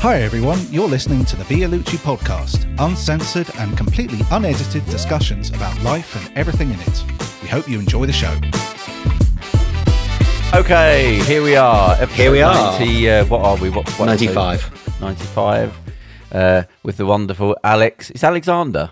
Hi everyone, you're listening to the Via Lucci podcast, uncensored and completely unedited discussions about life and everything in it. We hope you enjoy the show. Okay, here we are. Here we are. 90, uh, what are we? What, what episode? 95. 95. Uh, with the wonderful Alex. It's Alexander.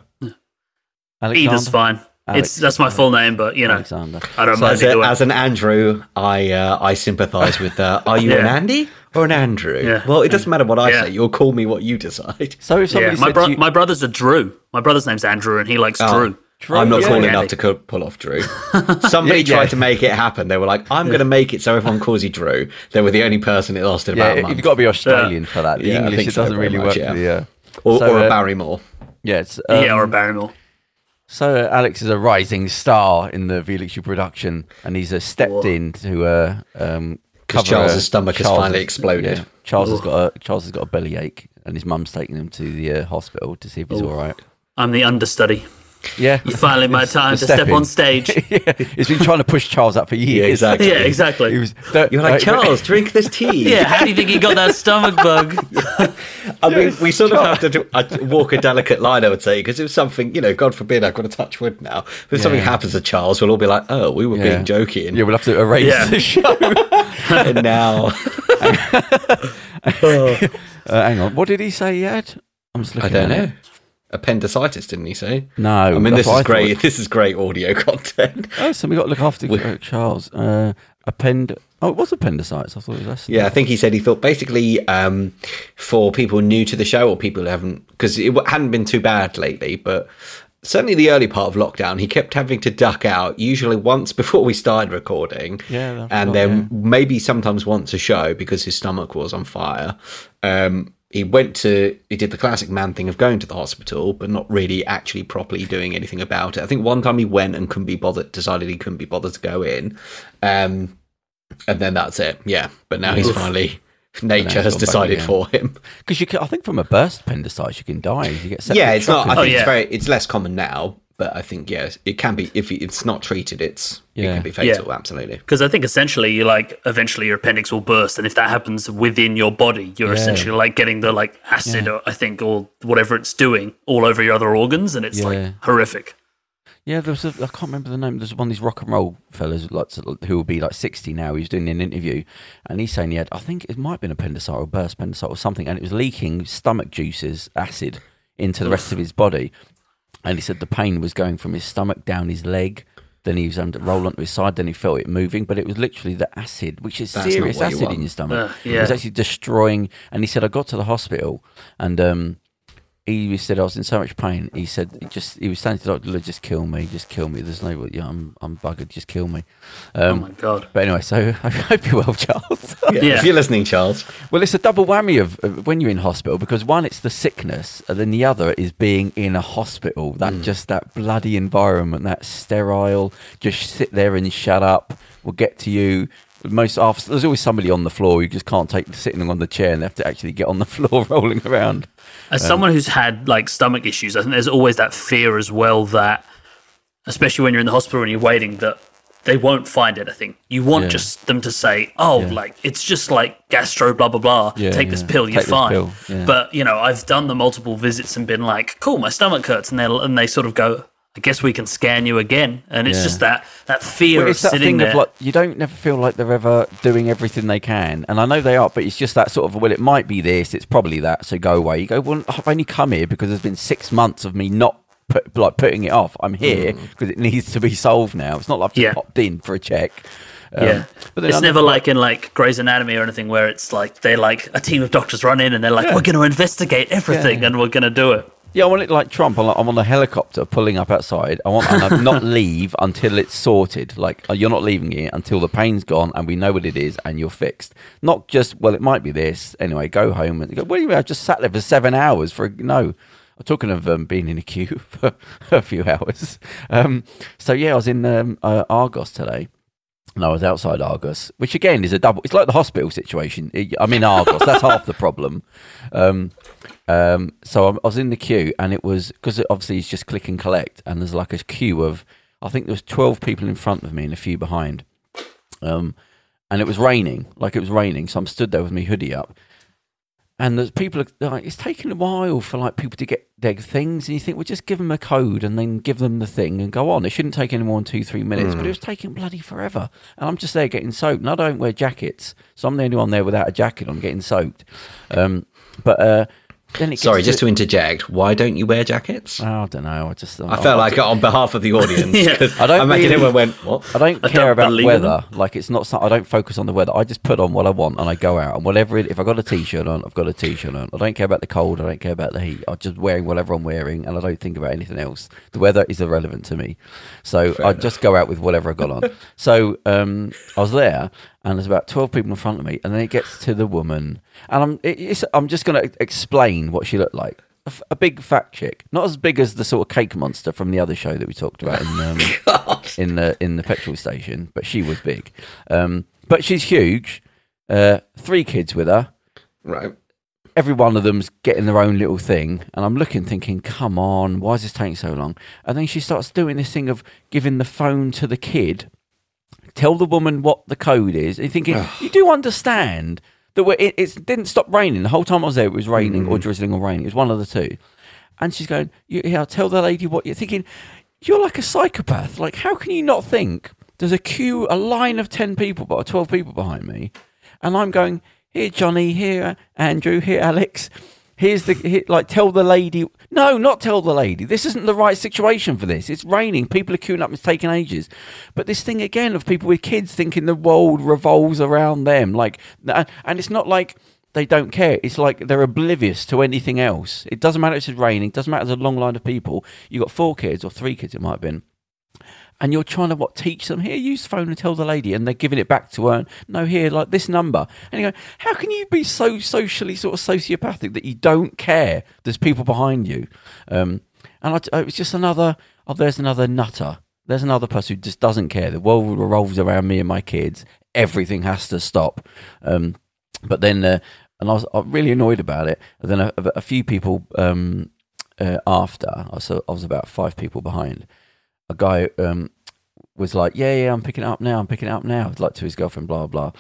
Either's fine. Alex. It's that's my full name, but you know, Alexander. I don't So mind as, a, as an Andrew, I uh, I sympathise with. Uh, are you an Andy or an Andrew? Yeah. Well, it doesn't matter what I Yeah. say. You'll call me what you decide. So if somebody yeah, my said bro- you, my brother's a Drew. My brother's name's Andrew, and he likes Oh. Drew. Drew, I'm not yeah. cool Andy. enough to co- pull off Drew. Somebody Yeah, yeah. tried to make it happen. They were like, "I'm going to make it so everyone calls you Drew." They were the only person it lasted yeah, about a month. you've got to be Australian for that. The Yeah, English it doesn't very really much, work. yeah. for the, uh, or, so, or uh, a Barrymore. yeah, it's, um, yeah, or a Barrymore. So uh, Alex is a rising star in the Felix production, and he's uh, stepped Whoa. in to uh, um, 'Cause cover, Charles's stomach has finally exploded. yeah. Charles has got a Charles has got a bellyache, and his mum's taking him to the uh, hospital to see if he's all right. I'm the understudy. Yeah, Finally, my time to step step in. on stage. yeah, he's been trying to push Charles up for years. exactly. yeah, exactly. He was, You're like Charles, drink this tea. yeah, how do you think he got that stomach bug? I mean, we sort of have to do, uh, walk a delicate line, I would say, because if something, you know, God forbid, I've got to touch wood now. If something happens to Charles, we'll all be like, oh, we were Yeah. being joking. Yeah, we'll have to erase Yeah. the show. and now, uh, hang on, what did he say yet? I'm just looking. I don't at know. it. Appendicitis, didn't he say? No, I mean, this is I great. thought. This is great audio content. Oh, so we got to look after uh, Charles. Uh, append. Oh, it was appendicitis. I thought it was. Yeah, I think he said he thought basically um, for people new to the show or people who haven't, because it hadn't been too bad lately, but certainly the early part of lockdown, he kept having to duck out, usually once before we started recording. Yeah, and forgot, then yeah. maybe sometimes once a show because his stomach was on fire. Um, he went to, he did the classic man thing of going to the hospital, but not really actually properly doing anything about it. I think one time he went and couldn't be bothered, decided he couldn't be bothered to go in. Um, and then that's it. Yeah. But now he's finally, nature has gone back decided for him. Because you can, I think from a burst appendicitis you can die. You get Yeah, it's not, I and- think yeah. it's very, it's less common now, but I think, yes, it can be, if it's not treated, it's, it can be fatal. Absolutely. Because I think essentially, you like eventually your appendix will burst, and if that happens within your body, you're Yeah. essentially like getting the like acid, or, I think, or whatever it's doing all over your other organs, and it's Yeah. like horrific. Yeah, there was a, I can't remember the name. There's one of these rock and roll fellas like who will be like 60 now. He was doing an interview, and he's saying he had, I think it might have been appendicitis or burst appendicitis or something, and it was leaking stomach juices, acid, into the rest of his body. And he said the pain was going from his stomach down his leg. Then he was under roll onto his side. Then he felt it moving, but it was literally the acid, which is That's not serious what you acid in your stomach. Uh, It was actually destroying. And he said I got to the hospital, and um, he said I was in so much pain. He said he just he was saying to the doctor, just kill me, just kill me. There's no, yeah, I'm I'm buggered. Just kill me. oh Um, my god! but anyway, so I hope you're well, Charles. Yeah. Yeah. If you're listening, Charles, well, it's a double whammy of, of when you're in hospital because one, it's the sickness, and then the other is being in a hospital. That just that bloody environment, that sterile. Just sit there and shut up. We'll get to you. Most after there's always somebody on the floor who just can't take sitting on the chair and they have to actually get on the floor rolling around. As um, someone who's had like stomach issues, I think there's always that fear as well that, especially when you're in the hospital and you're waiting, that they won't find anything. You want Yeah. just them to say, "Oh, Yeah. like it's just like gastro, blah blah blah. Yeah, Take this pill, you're this fine." pill. But you know, I've done the multiple visits and been like, "Cool, my stomach hurts," and they and they sort of go, "I guess we can scan you again," and it's Yeah. just that that fear Well, of it's that sitting thing there. of like you don't never feel like they're ever doing everything they can, and I know they are, but it's just that sort of well, it might be this, it's probably that, so go away. You go, well, I've only come here because there's been six months of me not put, like putting it off. I'm here because it needs to be solved now. It's not like I've just Yeah. popped in for a check. Um, yeah, but it's never never- like in like Grey's Anatomy or anything where it's like they're like a team of doctors run in and they're like, "We're going to investigate everything Yeah. and we're going to do it." Yeah, I want it like Trump. I'm, like, I'm on a helicopter pulling up outside. I want and not leave until it's sorted. Like uh, you're not leaving it until the pain's gone and we know what it is and you're fixed. Not just well, it might be this anyway. Go home and you go. Well, anyway, I just sat there for seven hours for a- no. I'm talking of um, being in a queue for a few hours. Um, so yeah, I was in um, uh, Argos today. And I was outside Argos, which again is a double. It's like the hospital situation. I'm in Argos. that's half the problem. Um, um, so I was in the queue, and it was because obviously it's just click and collect, and there's like a queue of I think there was 12 people in front of me and a few behind. Um, and it was raining, like it was raining. So I'm stood there with my hoodie up, and there's people are like, it's taking a while for like people to get their things, and you think, well, just give them a code and then give them the thing and go on. It shouldn't take any more than two, three minutes, but it was taking bloody forever. And I'm just there getting soaked. And I don't wear jackets, so I'm the only one there without a jacket. I'm getting soaked. Um, but uh, then it gets Sorry, just to interject. Why don't you wear jackets? I don't know. I just I felt like on behalf of the audience. Yeah. 'cause I don't I imagine really- everyone went, "What?" I don't I care don't about believe weather. Like it's not. some- I don't focus on the weather. I just put on what I want and I go out and whatever. It, if I got a t-shirt on, I've got a t-shirt on. I don't care about the cold. I don't care about the heat. I'm just wearing whatever I'm wearing and I don't think about anything else. The weather is irrelevant to me. So I just go out with whatever I got on. so um, I was there and there's about twelve people in front of me and then it gets to the woman and I'm. It, it's, I'm just going to explain what she looked like. A, f- a big fat chick, not as big as the sort of cake monster from the other show that we talked about in um, in the in the petrol station, but she was big. Um, but she's huge. Uh, three kids with her. Right. Every one of them's getting their own little thing, and I'm looking, thinking, "Come on, why is this taking so long?" And then she starts doing this thing of giving the phone to the kid, tell the woman what the code is, and thinking, "You do understand that we're, it, it didn't stop raining the whole time I was there. It was raining or mm. drizzling or raining. It was one of the two. And she's going, "You- "Yeah, tell the lady what you're thinking." You're like a psychopath. Like, how can you not think there's a queue, a line of 10 people, but 12 people behind me? And I'm going, here, Johnny, here, Andrew, here, Alex. Here's the, here, like, tell the lady. No, not tell the lady. This isn't the right situation for this. It's raining. People are queuing up. It's taking ages. But this thing again of people with kids thinking the world revolves around them. Like, and it's not like, they don't care. It's like they're oblivious to anything else. It doesn't matter if it's raining. It doesn't matter if there's a long line of people. You've got four kids or three kids, it might have been. And you're trying to what teach them here? Use the phone and tell the lady, and they're giving it back to her. No, here, like this number. And you go, how can you be so socially sort of sociopathic that you don't care? There's people behind you, um, and I, it was just another. Oh, there's another nutter. There's another person who just doesn't care. The world revolves around me and my kids. Everything has to stop. Um, but then, uh, and I was really annoyed about it. And then a, a few people um, uh, after, I was about five people behind. A guy um, was like, "Yeah, yeah, I'm picking it up now. I'm picking it up now." Like to his girlfriend, blah blah.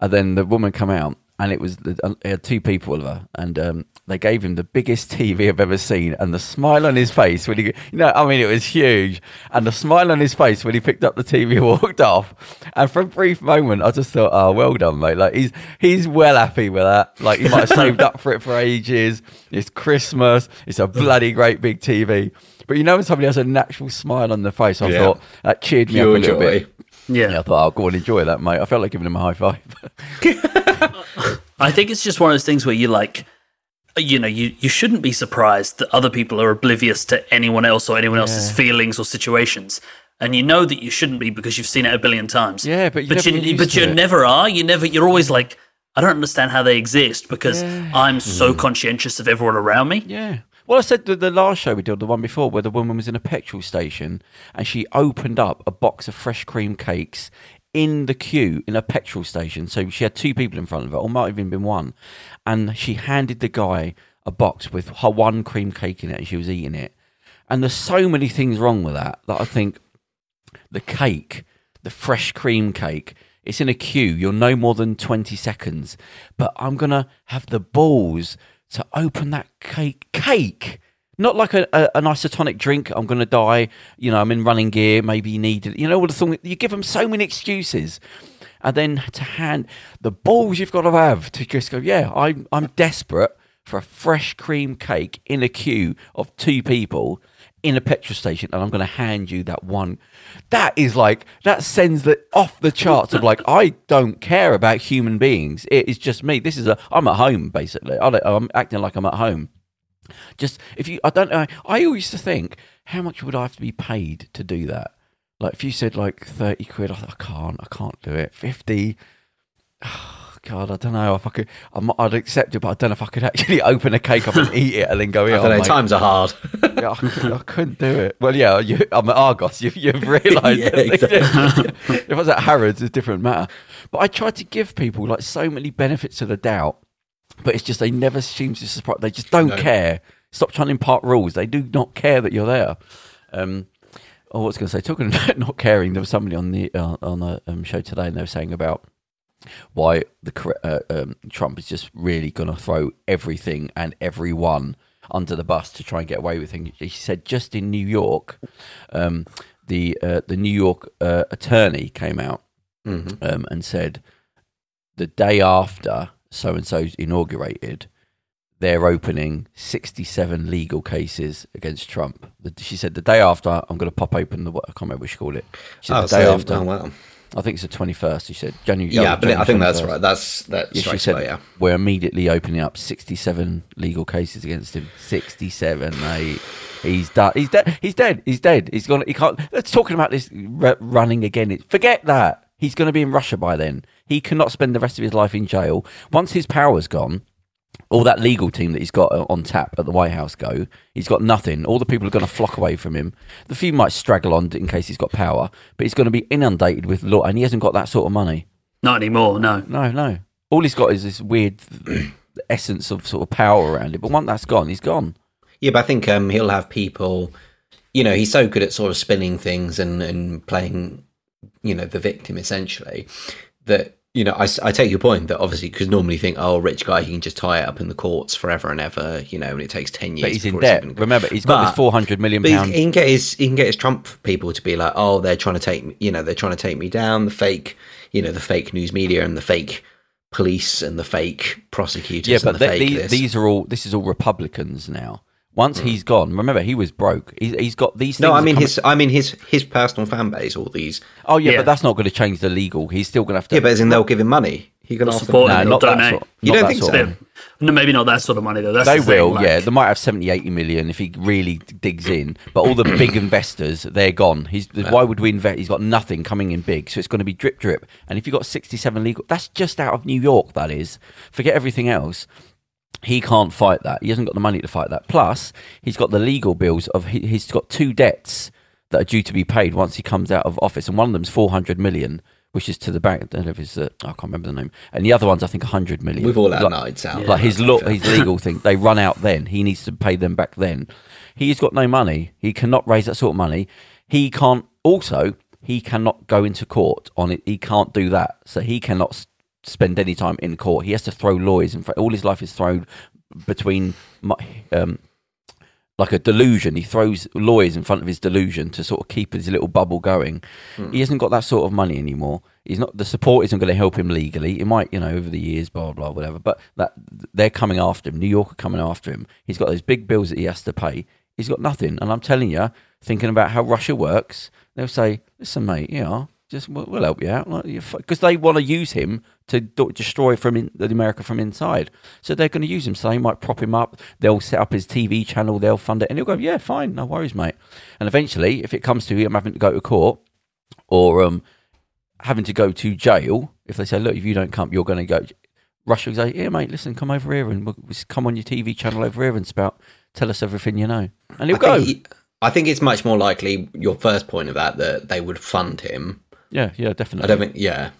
And then the woman come out, and it was the, uh, he had two people with her, and um, they gave him the biggest TV I've ever seen, and the smile on his face when he, you know, I mean, it was huge, and the smile on his face when he picked up the TV and walked off. And for a brief moment, I just thought, "Oh, well done, mate! Like he's he's well happy with that. Like he might have saved up for it for ages. It's Christmas. It's a bloody great big TV." But you know, when somebody has a natural smile on their face, I Yeah. thought that cheered me up a little joy. bit. Yeah. Yeah, I thought, I'll go and enjoy that, mate. I felt like giving him a high five. I think it's just one of those things where you like, you know, you, you shouldn't be surprised that other people are oblivious to anyone else or anyone else's feelings or situations. And you know that you shouldn't be because you've seen it a billion times. Yeah, but you but never you, but you it. never are. You never. You're always like, I don't understand how they exist because I'm so mm-hmm. conscientious of everyone around me. yeah. Well, I said the, the last show we did, the one before, where the woman was in a petrol station and she opened up a box of fresh cream cakes in the queue in a petrol station. So she had two people in front of her, or might have even been one. And she handed the guy a box with her one cream cake in it and she was eating it. And there's so many things wrong with that that I think the cake, the fresh cream cake, it's in a queue. You're no more than 20 seconds. But I'm going to have the balls to open that cake. Cake! Not like a, a, an isotonic drink. I'm going to die. You know, I'm in running gear. Maybe you need it. You know what the thing? You give them so many excuses. And then to hand the balls you've got to have to just go, yeah, I'm, I'm desperate for a fresh cream cake in a queue of two people in a petrol station and I'm going to hand you that one. That is like, that sends the off the charts of like, I don't care about human beings. It is just me. This is a, I'm at home basically. I I'm acting like I'm at home. Just if you, I don't know. I used to think, how much would I have to be paid to do that? Like if you said like thirty quid, I, I can't, I can't do it. Fifty, oh, God, I don't know if I could. I'm, I'd accept it, but I don't know if I could actually open a cake up and eat it and then go. I Yeah, don't know. mate, Times are hard. yeah, I, couldn't, I couldn't do it. Well, yeah, you, I'm at Argos. You, you've realised. Yeah, that- if I was at Harrods, it's a different matter. But I try to give people like so many benefits of the doubt, but it's just they never seem to surprise. They just don't No. care. Stop trying to impart rules. They do not care that you're there. Um, oh, what was going to say? Talking about not caring, there was somebody on the uh, on the um, show today, and they were saying about why the uh, um, Trump is just really going to throw everything and everyone under the bus to try and get away with things. He said just in New York, um, the uh, the New York uh, attorney came out um, and said the day after so and so's inaugurated, they're opening 67 legal cases against Trump. She said the day after, I'm going to pop open the, what I can't remember what she called it. She said Oh, the day so, after, oh, wow. I think it's the 21st, she said. January, Yeah, but I think that's right. That's that Yeah, she said well, yeah. we're immediately opening up 67 legal cases against him. 67, mate. He's done. He's dead. He's dead. He's dead. He's gone. He can't. Let's talking about this r- running again. Forget that. He's going to be in Russia by then. He cannot spend the rest of his life in jail. Once his power's gone, all that legal team that he's got uh, on tap at the White House go. He's got nothing. All the people are going to flock away from him. The few might straggle on in case he's got power, but he's going to be inundated with law, and he hasn't got that sort of money. Not anymore. No. No, no. All he's got is this weird essence of sort of power around it. But once that's gone, he's gone. Yeah, but I think um, he'll have people. You know, he's so good at sort of spinning things and and playing, you know, the victim essentially. That you know, I, I take your point that obviously because normally you think, oh, rich guy, he can just tie it up in the courts forever and ever, you know, and it takes ten years. But he's in debt. even- Remember, he's got this four hundred million But he, can get his he can get his Trump people to be like, oh, they're trying to take me, you know, they're trying to take me down. The fake, you know, the fake news media and the fake police and the fake prosecutors. Yeah, and but the these, this. these are all. This is all Republicans now. Once hmm. he's gone, remember he was broke. He's, he's got these. Things no, I mean his I mean his his personal fan base. All these. Oh yeah, Yeah. but that's not going to change the legal. He's still going to have to. Yeah, but as in they'll give him money. He can ask them. support no, him. not They'll that donate. sort. You not don't that think sort so? of. No, maybe not that sort of money though. That's They the thing, will, like- yeah. They might have 70, 80 million if he really digs in. But all the big investors, they're gone. He's why would we invest? He's got nothing coming in big, so it's going to be drip drip. And if you've got sixty-seven legal, that's just out of New York. That is. Forget everything else. He can't fight that. He hasn't got the money to fight that. Plus, he's got the legal bills of he, he's got two debts that are due to be paid once he comes out of office, and one of them's four hundred million. Which is to the bank. I don't know if it's, uh, I can't remember the name. And the other one's, I think, 100 million. We've all had Like- nights out. like his law, his legal thing, they run out then. He needs to pay them back then. He's got no money. He cannot raise that sort of money. He can't. Also, he cannot go into court on it. He can't do that. So he cannot spend any time in court. He has to throw lawyers in. front. All his life is thrown between um, like a delusion. He throws lawyers in front of his delusion to sort of keep his little bubble going. He hasn't got that sort of money anymore. He's not. The support isn't going to help him legally. It might, you know, over the years, blah blah whatever. But that they're coming after him. New York are coming after him. He's got those big bills that he has to pay. He's got nothing. And I'm telling you, thinking about how Russia works, they'll say, "Listen, mate, you know." Just we'll, we'll help you out, because they want to use him to do- destroy from in, the America from inside. So they're going to use him. So they might prop him up. They'll set up his TV channel. They'll fund it, and he'll go, "Yeah, fine, no worries, mate." And eventually, if it comes to him having to go to court or um, having to go to jail, if they say, "Look, if you don't come, you're going to go," Russia will say, "Yeah, mate, listen, come over here and we'll, we'll come on your TV channel over here and spout, tell us everything you know," and he'll I go. think, he- I think it's much more likely your first point of that that they would fund him. Yeah, yeah, definitely. I don't think. Yeah,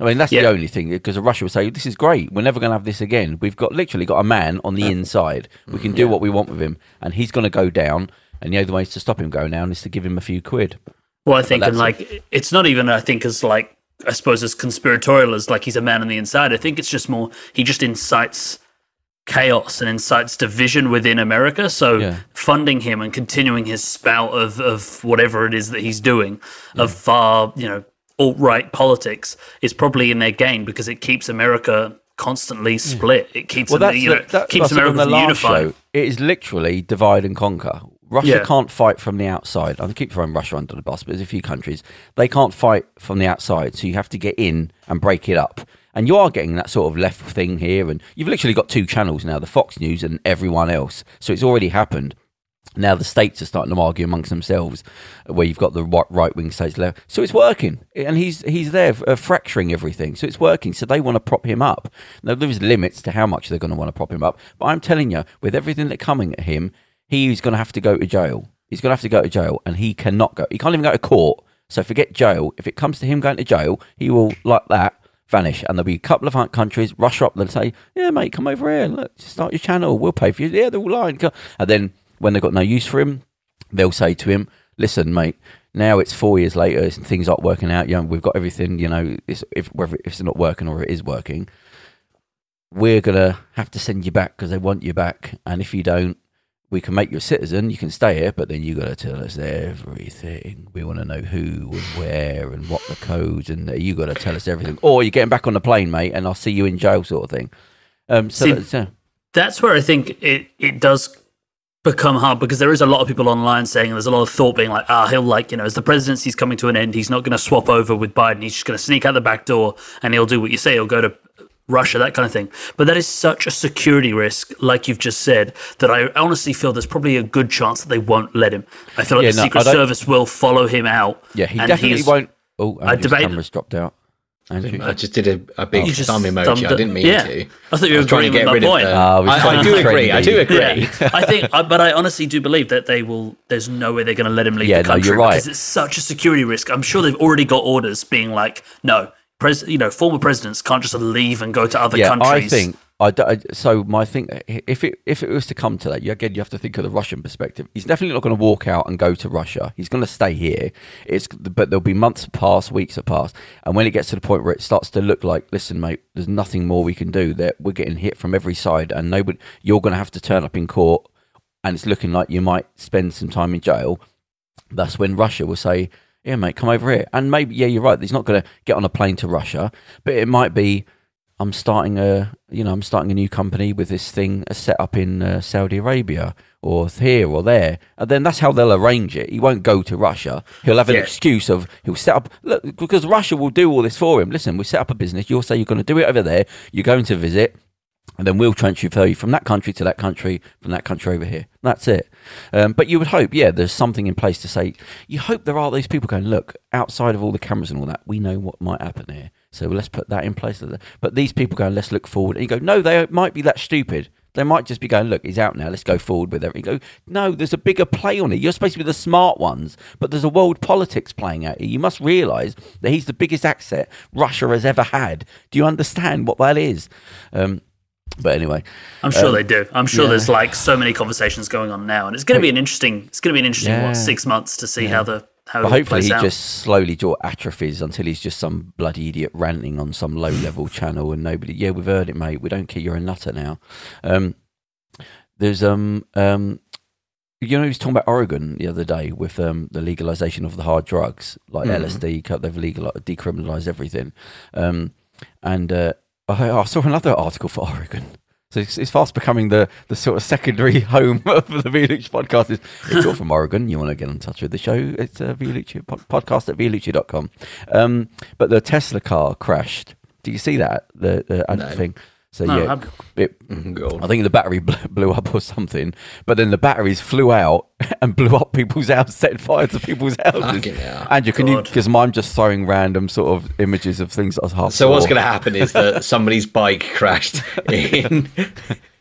I mean, that's Yeah. the only thing because Russia will say, "This is great. We're never going to have this again. We've got literally got a man on the inside. We can do what we want with him, and he's going to go down. And the only way to stop him going down is to give him a few quid." Well, I think, and like, it's not even, I think, as like, I suppose, as conspiratorial as like he's a man on the inside. I think it's just more, he just incites chaos and incites division within America. So Yeah. funding him and continuing his spout of, of whatever it is that he's doing, of far, you know, alt right politics, is probably in their gain because it keeps America constantly mm. split. It keeps, Well, them, you know, the, that's keeps what I said on America unified. show. It is literally divide and conquer. Russia Yeah. can't fight from the outside. I keep throwing Russia under the bus, but there's a few countries they can't fight from the outside, so you have to get in and break it up. And you are getting that sort of left thing here, and you've literally got two channels now: the Fox News and everyone else. So it's already happened. Now the states are starting to argue amongst themselves, where you've got the right wing states left. So it's working, and he's he's there uh, fracturing everything. So it's working. So they want to prop him up. Now there's limits to how much they're going to want to prop him up. But I'm telling you, with everything that's coming at him, he's going to have to go to jail. He's going to have to go to jail, and he cannot go. He can't even go to court. So forget jail. If it comes to him going to jail, he will like that vanish. And there'll be a couple of countries rush up and say, "Yeah, mate, come over here. Look, start your channel. We'll pay for you." Yeah, they're all lying. And then when they've got no use for him, they'll say to him, "Listen, mate, Now it's four years later, and things aren't working out. You know, we've got everything. You know, it's, if whether if it's not working or it is working, we're gonna have to send you back because they want you back. And if you don't, we can make you a citizen. You can stay here, but then you got to tell us everything. We want to know who and where and what the codes, and you got to tell us everything. Or you're getting back on the plane, mate, and I'll see you in jail, sort of thing. Um, so See, that's, uh, That's where I think it, it does become hard because there is a lot of people online saying there's a lot of thought being like, ah, he'll like, you know, as the presidency's coming to an end, he's not going to swap over with Biden. He's just going to sneak out the back door and he'll do what you say. He'll go to Russia, that kind of thing. But that is such a security risk, like you've just said, that I honestly feel there's probably a good chance that they won't let him. I feel like Yeah, the no, Secret Service will follow him out. yeah, he and definitely won't. Oh, I Andrew's debate- camera's dropped out. Andrew. I just did a, a big You thumb emoji. I didn't mean yeah. to. I thought you I were was trying to get with rid my of point. the. Ah, I, I do agree. I do agree. Yeah, I think, but I honestly do believe that they will. There's no way they're going to let him leave Yeah, the no, country you're right. because it's such a security risk. I'm sure they've already got orders being like, no, pres, you know, former presidents can't just leave and go to other yeah, countries. I think. I, I- so my thing, if it if it was to come to that, you, again, you have to think of the Russian perspective. He's definitely not going to walk out and go to Russia. He's going to stay here. It's but there'll be months pass, weeks pass, and when it gets to the point where it starts to look like, listen, mate, there's nothing more we can do. That we're getting hit from every side, and nobody, you're going to have to turn up in court, and it's looking like you might spend some time in jail. That's when Russia will say, "Yeah, mate, come over here." And maybe, yeah, you're right. He's not going to get on a plane to Russia, but it might be. I'm starting a, you know, I'm starting a new company with this thing set up in uh, Saudi Arabia or here or there, and then that's how they'll arrange it. He won't go to Russia. He'll have an Yeah. excuse of he'll set up look because Russia will do all this for him. Listen, we set up a business. You'll say you're going to do it over there. You're going to visit and then we'll transfer you from that country to that country, from that country over here. That's it. Um, but you would hope, yeah, there's something in place to say. You hope there are those people going, look, outside of all the cameras and all that, we know what might happen here. So let's put that in place. But these people going, let's look forward. And you go, no, they might be that stupid. They might just be going, look, he's out now. Let's go forward with everything. You go, no, there's a bigger play on it. You're supposed to be the smart ones, but there's a world politics playing out here. You must realise that he's the biggest asset Russia has ever had. Do you understand what that is? Um, but anyway, I'm sure Um, they do. I'm sure yeah. there's like so many conversations going on now, and it's going to be an interesting. It's going to be an interesting Yeah. what six months to see how the how But hopefully he out. just slowly jaw atrophies until he's just some bloody idiot ranting on some low level channel and nobody. Yeah, we've heard it, mate. We don't care. You're a nutter now. Um, there's um um. You know, he was talking about Oregon the other day with um, the legalization of the hard drugs, like Mhm. LSD. They've legalized, decriminalized everything, um, and uh, I, I saw another article for Oregon. So it's, it's fast becoming the, the sort of secondary home of the Vialucci podcast. Is if you're from Oregon, you want to get in touch with the show, it's uh, Vialucci, pod- podcast at Vialucci.com. Um, but the Tesla car crashed. Did you see that? The, the No. thing? So No, yeah, I'm- it, Mhm, go on. I think the battery bl- blew up or something, but then the batteries flew out and blew up people's houses, set fire to people's houses. Fucking hell. Andrew, can you? Because I'm just throwing random sort of images of things that I was half. So what's going to happen is that somebody's bike crashed in,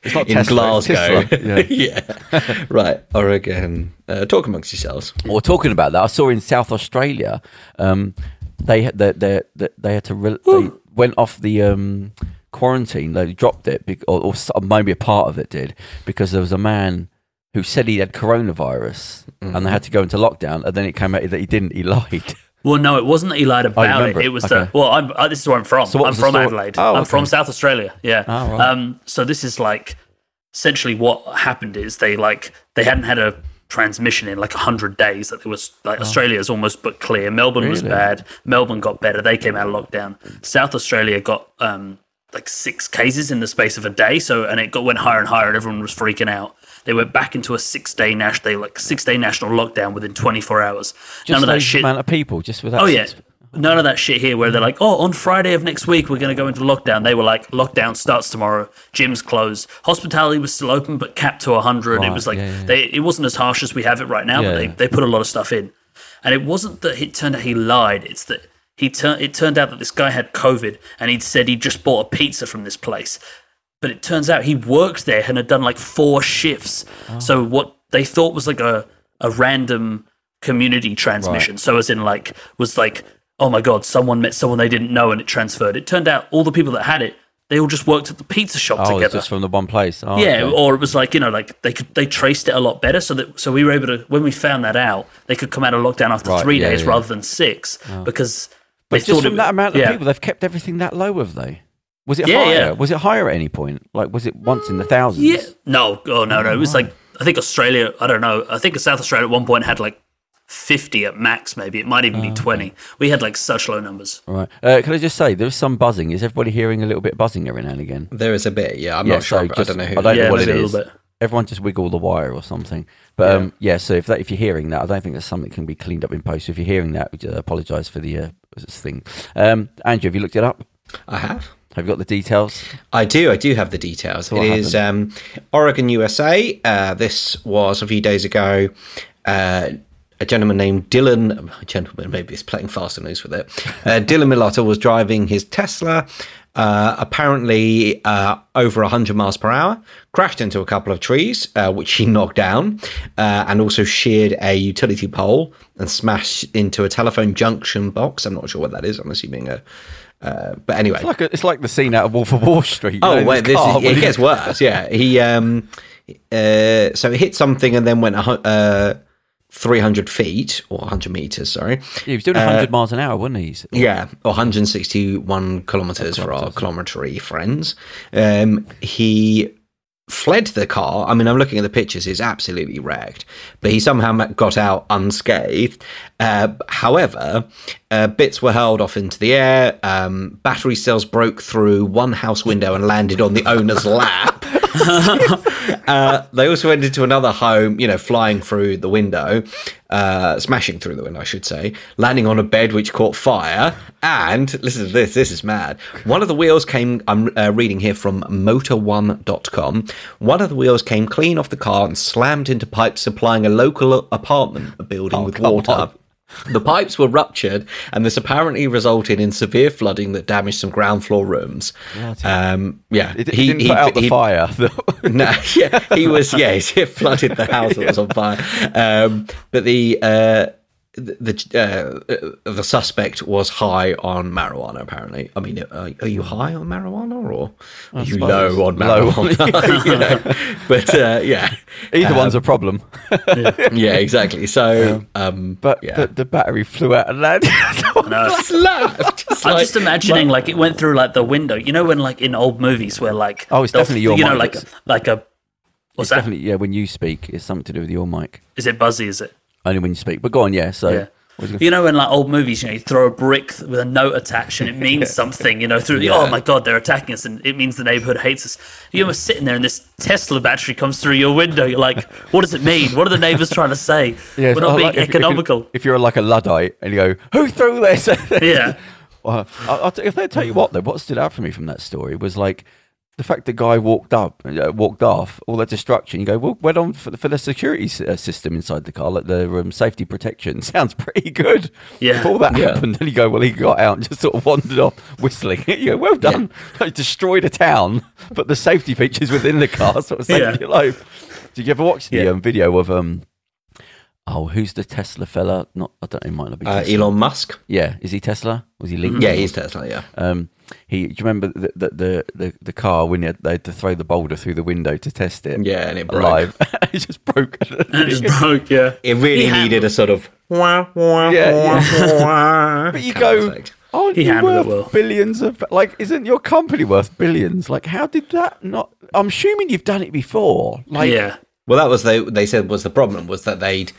It's not in Tesla, Glasgow. Tesla, yeah. right. Oregon. Uh, talk amongst yourselves. Well, talking about that, I saw in South Australia, um, they had they, they, they, they had to re- they went off the um, quarantine. They dropped it, or, or maybe a part of it did, because there was a man who said he had coronavirus, and they had to go into lockdown. And then it came out that he didn't. He lied. Well, no, it wasn't that he lied about it. it. it. was Okay. that. Well, I'm, uh, this is where I'm from. So I'm from? Adelaide. Oh, I'm okay. from South Australia. Yeah. Oh, right. Um. So this is like essentially what happened is they like they hadn't had a transmission in like 100 days that it was like Australia's almost but clear melbourne was Oh. Bad melbourne got better they came out of lockdown south australia got um like six cases in the space of a day so and it got went higher and higher and everyone was freaking out they went back into a six day national like six day national lockdown within 24 hours Just none of that shit amount of people, just with that. Oh yeah. None of that shit here where they're like, oh, on Friday of next week we're going to go into lockdown. They were like, lockdown starts tomorrow. Gyms closed. Hospitality was still open but capped to hundred. it was like yeah, yeah. they. It wasn't as harsh as we have it right now, Yeah, but they, they put a lot of stuff in. And it wasn't that it turned out he lied. It's that he turned. It turned out that this guy had COVID and he'd said he'd just bought a pizza from this place. But it turns out he worked there and had done like four shifts. Oh. So what they thought was like a a random community transmission. So as in like was like, oh my god, someone met someone they didn't know and it transferred. It turned out all the people that had it they all just worked at the pizza shop Oh, together. just from the one place. Oh, yeah, okay. or it was like you know, like they could they traced it a lot better, so that so we were able to when we found that out, they could come out of lockdown after Right, three yeah, days yeah. rather than six oh. because they But just from it, that amount of yeah. people, they've kept everything that low, have they? Was it Yeah, higher? yeah. Was it higher at any point? Like, was it once in the thousands? Yeah, no, oh no, no, it was like I think Australia. I don't know. I think South Australia at one point had like fifty at max. Maybe it might even Oh, be twenty. We had like such low numbers. Right. Uh, can I just say there was some buzzing? Is everybody hearing a little bit of buzzing every now and again? There is a bit, yeah. I'm Yeah, not sure. so but just- I don't know who. I don't know what it is. a little bit. Everyone just wiggle the wire or something. But um, yeah, so if that if you're hearing that, I don't think that's something that can be cleaned up in post. So if you're hearing that, uh, apologise for the uh, thing. Um, Andrew, have you looked it up? I have. Have you got the details? I do. I do have the details. what it is um, Oregon, USA. Uh, this was a few days ago. Uh, a gentleman named Dylan, a gentleman, maybe he's playing fast and loose with it. Uh, Dylan Milotta was driving his Tesla, uh, apparently uh, over 100 miles per hour, crashed into a couple of trees, uh, which he knocked down, uh, and also sheared a utility pole and smashed into a telephone junction box. I'm not sure what that is. I'm assuming a. Uh, but anyway, It's like a, it's like the scene out of Wolf of Wall Street. know, Oh wait, this car is, it gets worse. Yeah, he um, uh, so he hit something and then went uh, three hundred feet or hundred meters. Sorry, Yeah, he was doing 100 miles an hour, wasn't he? yeah, or one hundred sixty-one kilometers for our kilometry friends. Um, he fled the car. I mean, I'm looking at the pictures; it's absolutely wrecked. But he somehow got out unscathed. Uh, however, uh, bits were hurled off into the air. Um, battery cells broke through one house window and landed on the owner's lap. uh, they also went into another home, you know, flying through the window, uh, smashing through the window, I should say, landing on a bed which caught fire. And listen to this, this is mad. One of the wheels came, I'm uh, reading here from motor1.com. One of the wheels came clean off the car and slammed into pipes supplying a local apartment building with water. on. The pipes were ruptured, and this apparently resulted in severe flooding that damaged some ground floor rooms. Um, yeah, It, he, didn't put out the he- fire. no, yeah, he was. Yeah, he flooded the house that was on fire. Um, but the uh, the uh, the suspect was high on marijuana. Apparently, I mean, uh, are you high on marijuana or are you suppose. low on Low. marijuana? You know? But uh, yeah, Either one's a problem. yeah, exactly. So, um, But yeah. the, the battery flew out and landed. No, Left, just I'm like- just imagining like it went through like the window. You know when like in old movies where like Oh, it's definitely your you know mic like like a what's It's that? definitely yeah. When you speak, it's something to do with your mic. Is it buzzy? Is it? Only when you speak. But go on, yeah. So Yeah. you know, in like old movies, you know, you throw a brick with a note attached and it means something, you know, through the, oh my God, they're attacking us and it means the neighborhood hates us. You're sitting there and this Tesla battery comes through your window. You're like, what does it mean? What are the neighbors trying to say? yeah, We're not I being like if- if economical. If, you're like a luddite and you go, "Who threw this?" yeah. Well, I'll, I'll t- if they tell you what though, what stood out for me from that story was like the fact the guy walked up, uh, walked off, all that destruction. You go, well, went on for the, for the security s- uh, system inside the car, like the um, safety protection, sounds pretty good. Yeah. If all that Yeah. happened, then you go, well, he got out and just sort of wandered off whistling. you go, well done. Like, destroyed a town, but the safety features within the car sort of saved Yeah. your life. Did you ever watch the Yeah. um, video of um? Oh, who's the Tesla fella? Not, I don't know. He might not be. uh, Elon Musk. Yeah, is he Tesla? Was he linked? Yeah, he's Tesla. Yeah. Um, he. Do you remember the the the, the, the car when they had, they had to throw the boulder through the window to test it? Yeah, and it broke. alive. it just broke. It just broke, yeah. It really He needed a sort of. Wah, wah, Yeah, wah, wah but you go, effect. aren't He you handled it worth well. billions of like? Isn't your company worth billions? Like, how did that not? I'm assuming you've done it before. Like, yeah. Well, that was they. They said was the problem was that they'd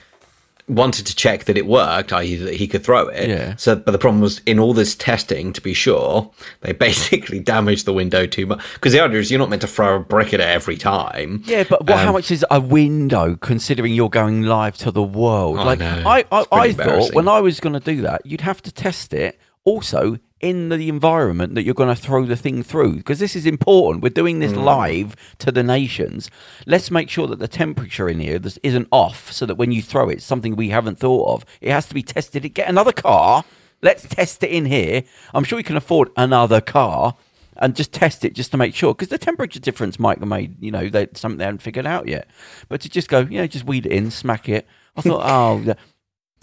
wanted to check that it worked, i.e., that he could throw it. Yeah. So, but the problem was in all this testing to be sure, they basically damaged the window too much. Because the idea is you're not meant to throw a brick at it every time. Yeah, but what, Um, how much is a window considering you're going live to the world? I like know. I, I, I thought when I was going to do that, you'd have to test it also in the environment that you're going to throw the thing through because this is important. We're doing Mm. this live to the nations. Let's make sure that the temperature in here this isn't off, so that when you throw it, something we haven't thought of. It has to be tested. Get another car. Let's test it in here. I'm sure we can afford another car and just test it just to make sure because the temperature difference might have made you know they something they haven't figured out yet but to just go you know just weed it in smack it i thought oh.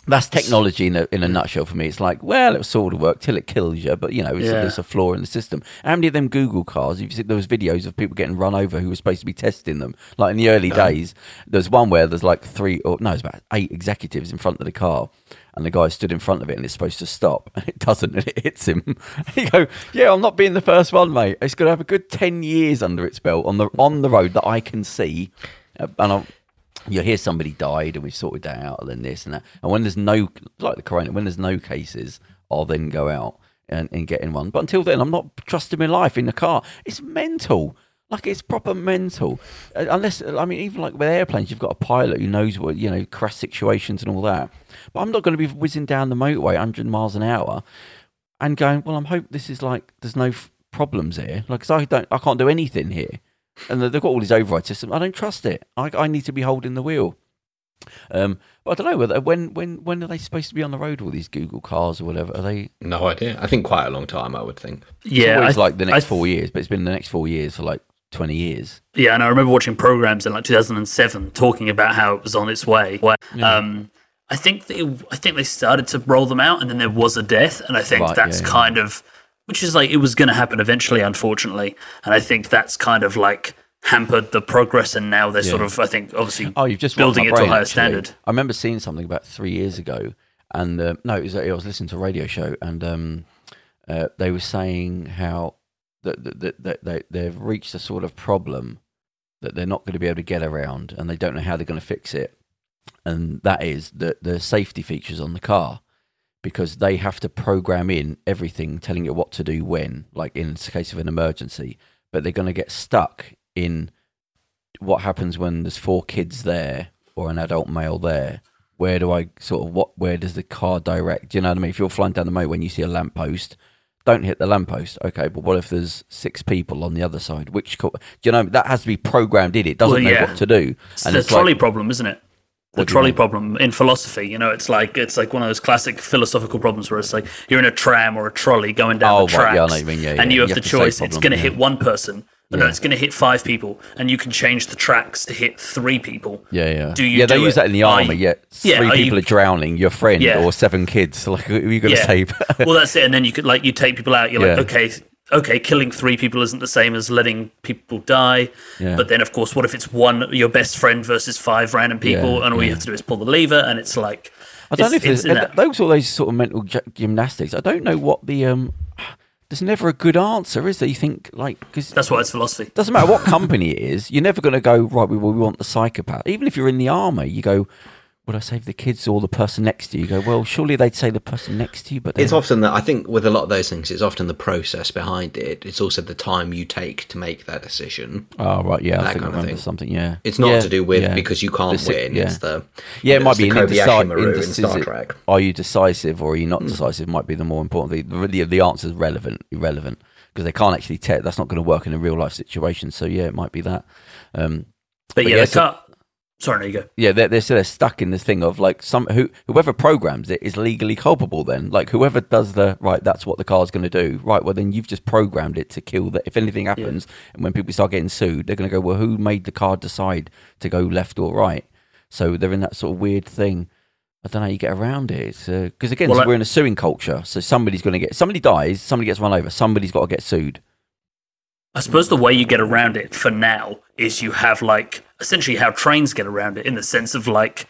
That's technology in a, in a nutshell for me. It's like, well, it sort of work till it kills you, but you know, it's, Yeah. it's a flaw in the system. How many of them Google cars? You've seen those videos of people getting run over who were supposed to be testing them. Like in the early days, there's one where there's like three or no, it's about eight executives in front of the car, and the guy stood in front of it and it's supposed to stop, and it doesn't, and it hits him. And you go, yeah, I'm not being the first one, mate. It's going to have a good ten years under its belt on the on the road that I can see, Uh, and I'm you hear somebody died and we've sorted that out and then this and that. And when there's no, like the corona, when there's no cases, I'll then go out and, and get in one. But until then, I'm not trusting my life in the car. It's mental. Like it's proper mental. Uh, Unless, I mean, even like with airplanes, you've got a pilot who knows what, you know, crash situations and all that. But I'm not going to be whizzing down the motorway 100 miles an hour and going, well, I'm hope this is like, there's no f- problems here. Like, 'cause I don't, I can't do anything here and they've got all these override systems. I don't trust it. I, I need to be holding the wheel. Um, but I don't know whether when when when are they supposed to be on the road? All these Google cars or whatever are they? No idea. I think quite a long time. I would think. Yeah, it's I- like the next I- four years, but it's been the next four years for like twenty years. Yeah, and I remember watching programs in like 2007 talking about how it was on its way. Um, I think they, I think they started to roll them out, and then there was a death, and I think Right, that's yeah, yeah. kind of, which is like it was going to happen eventually, unfortunately, and I think that's kind of like hampered the progress, and now they're sort of, I think, obviously Oh, you've just building it rocked to a higher actually. standard. I remember seeing something about three years ago, and uh, no, it was, I was listening to a radio show, and um, uh, they were saying how that, that, that, that they, they've reached a sort of problem that they're not going to be able to get around, and they don't know how they're going to fix it, and that is the the safety features on the car. Because they have to program in everything, telling it what to do when, like in the case of an emergency, but they're going to get stuck in what happens when there's four kids there or an adult male there. Where do i sort of what where does the car direct do you know what i mean? If you're flying down the motorway when you see a lamppost don't hit the lamppost. Okay but what if there's six people on the other side? Which do you know that has to be programmed in. It doesn't Well, know what to do. It's the it's trolley like, problem, isn't it? The What trolley problem in philosophy, you know, it's like it's like one of those classic philosophical problems where it's like you're in a tram or a trolley going down Oh, the right, tracks, yeah, I know you mean, yeah, and yeah. you have You the have choice. it's going to hit one person, but no, it's going to hit five people, and you can change the tracks to hit three people. yeah yeah Do you yeah they use it? that in the army you- yeah three people you- are drowning your friend or seven kids like who are you going to save well, that's it. And then you could like you take people out. You're like, okay, okay, killing three people isn't the same as letting people die. Yeah. But then, of course, what if it's one your best friend versus five random people, Yeah, and all you have to do is pull the lever, and it's like. I don't know if it's there's, in and that- those all those sort of mental gy- gymnastics. I don't know what the um. There's never a good answer, is there? You think like because That's why it's philosophy. doesn't matter what company it is, you're never going to go right. We, we want the psychopath. Even if you're in the army, you go, "Would I save the kids or the person next to you?" You go, "Well, surely they'd say the person next to you." But It's often that I think with a lot of those things, it's often the process behind it. It's also the time you take to make that decision. oh right, yeah, I that think I kind of thing. something. Yeah, It's not Yeah, to do with yeah. because you can't The win. yeah. It's the Yeah, it might be the an Kobayashi indeci- Maru in Star. Trek. Are you decisive or are you not decisive? Might be the more important thing. The, the, the answer is relevant, irrelevant, because they can't actually test. That's not going to work in a real life situation. So yeah, it might be that. Um, But, But yeah, yeah, the so- car. Sorry, there you go. yeah, they're, they're stuck in this thing of like some who whoever programs it is legally culpable. Then like whoever does the right, that's what the car's going to do. Right, well then you've just programmed it to kill that. If anything happens, and when people start getting sued, they're going to go, well, who made the car decide to go left or right? So they're in that sort of weird thing. I don't know how you get around it. Because uh, again, Well, so we're in a suing culture. So somebody's going to get somebody dies, somebody gets run over, somebody's got to get sued. I suppose the way you get around it for now is you have like essentially how trains get around it in the sense of like.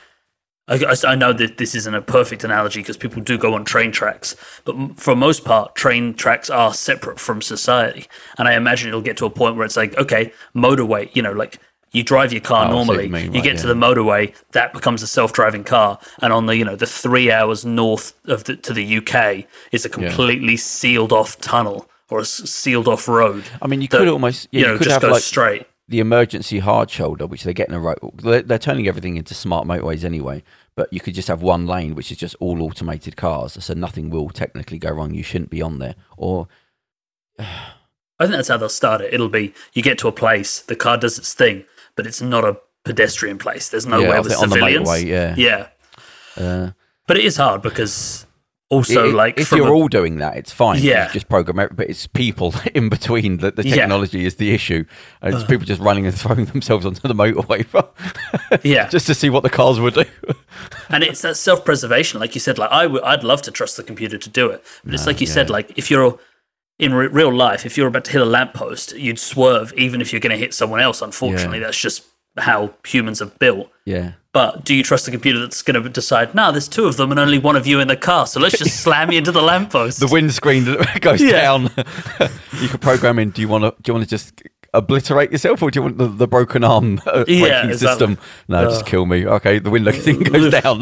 I, I- know that this isn't a perfect analogy because people do go on train tracks, but for most part, train tracks are separate from society. And I imagine it'll get to a point where it's like, okay, motorway, you know, like you drive your car Oh, I see what normally, you mean, you get to yeah. the motorway, that becomes a self-driving car, and on the you know the three hours north of the, to the UK is a completely sealed off tunnel or a sealed off road. I mean, you that, could almost yeah, you you, could just have goes like straight. the emergency hard shoulder, which they're getting a right. They're, they're turning everything into smart motorways anyway. But you could just have one lane, which is just all automated cars, so nothing will technically go wrong. You shouldn't be on there. Or I think that's how they'll start it. It'll be you get to a place, the car does its thing, but it's not a pedestrian place. There's Yeah, I nowhere with on the civilians. motorway, yeah. yeah. uh, But it is hard because also I- I- like if you're a- all doing that, it's fine. Yeah. Just program it, but it's people in between that the Yeah. technology is the issue. And it's people just running and throwing themselves onto the motorway Yeah. just to see what the cars will do. and it's that self-preservation like you said like I w- i'd love to trust the computer to do it but it's like you said like if you're in re- real life if you're about to hit a lamppost you'd swerve even if you're going to hit someone else unfortunately that's just how humans are built yeah. But do you trust the computer that's going to decide no there's two of them and only one of you in the car so let's just slam you into the lamppost The windscreen goes Yeah. down. you could program in. Do you want to? Do you want to just obliterate yourself, or do you want the, the broken arm uh, Yeah, braking system? No, just kill me. Okay, the window thing goes down.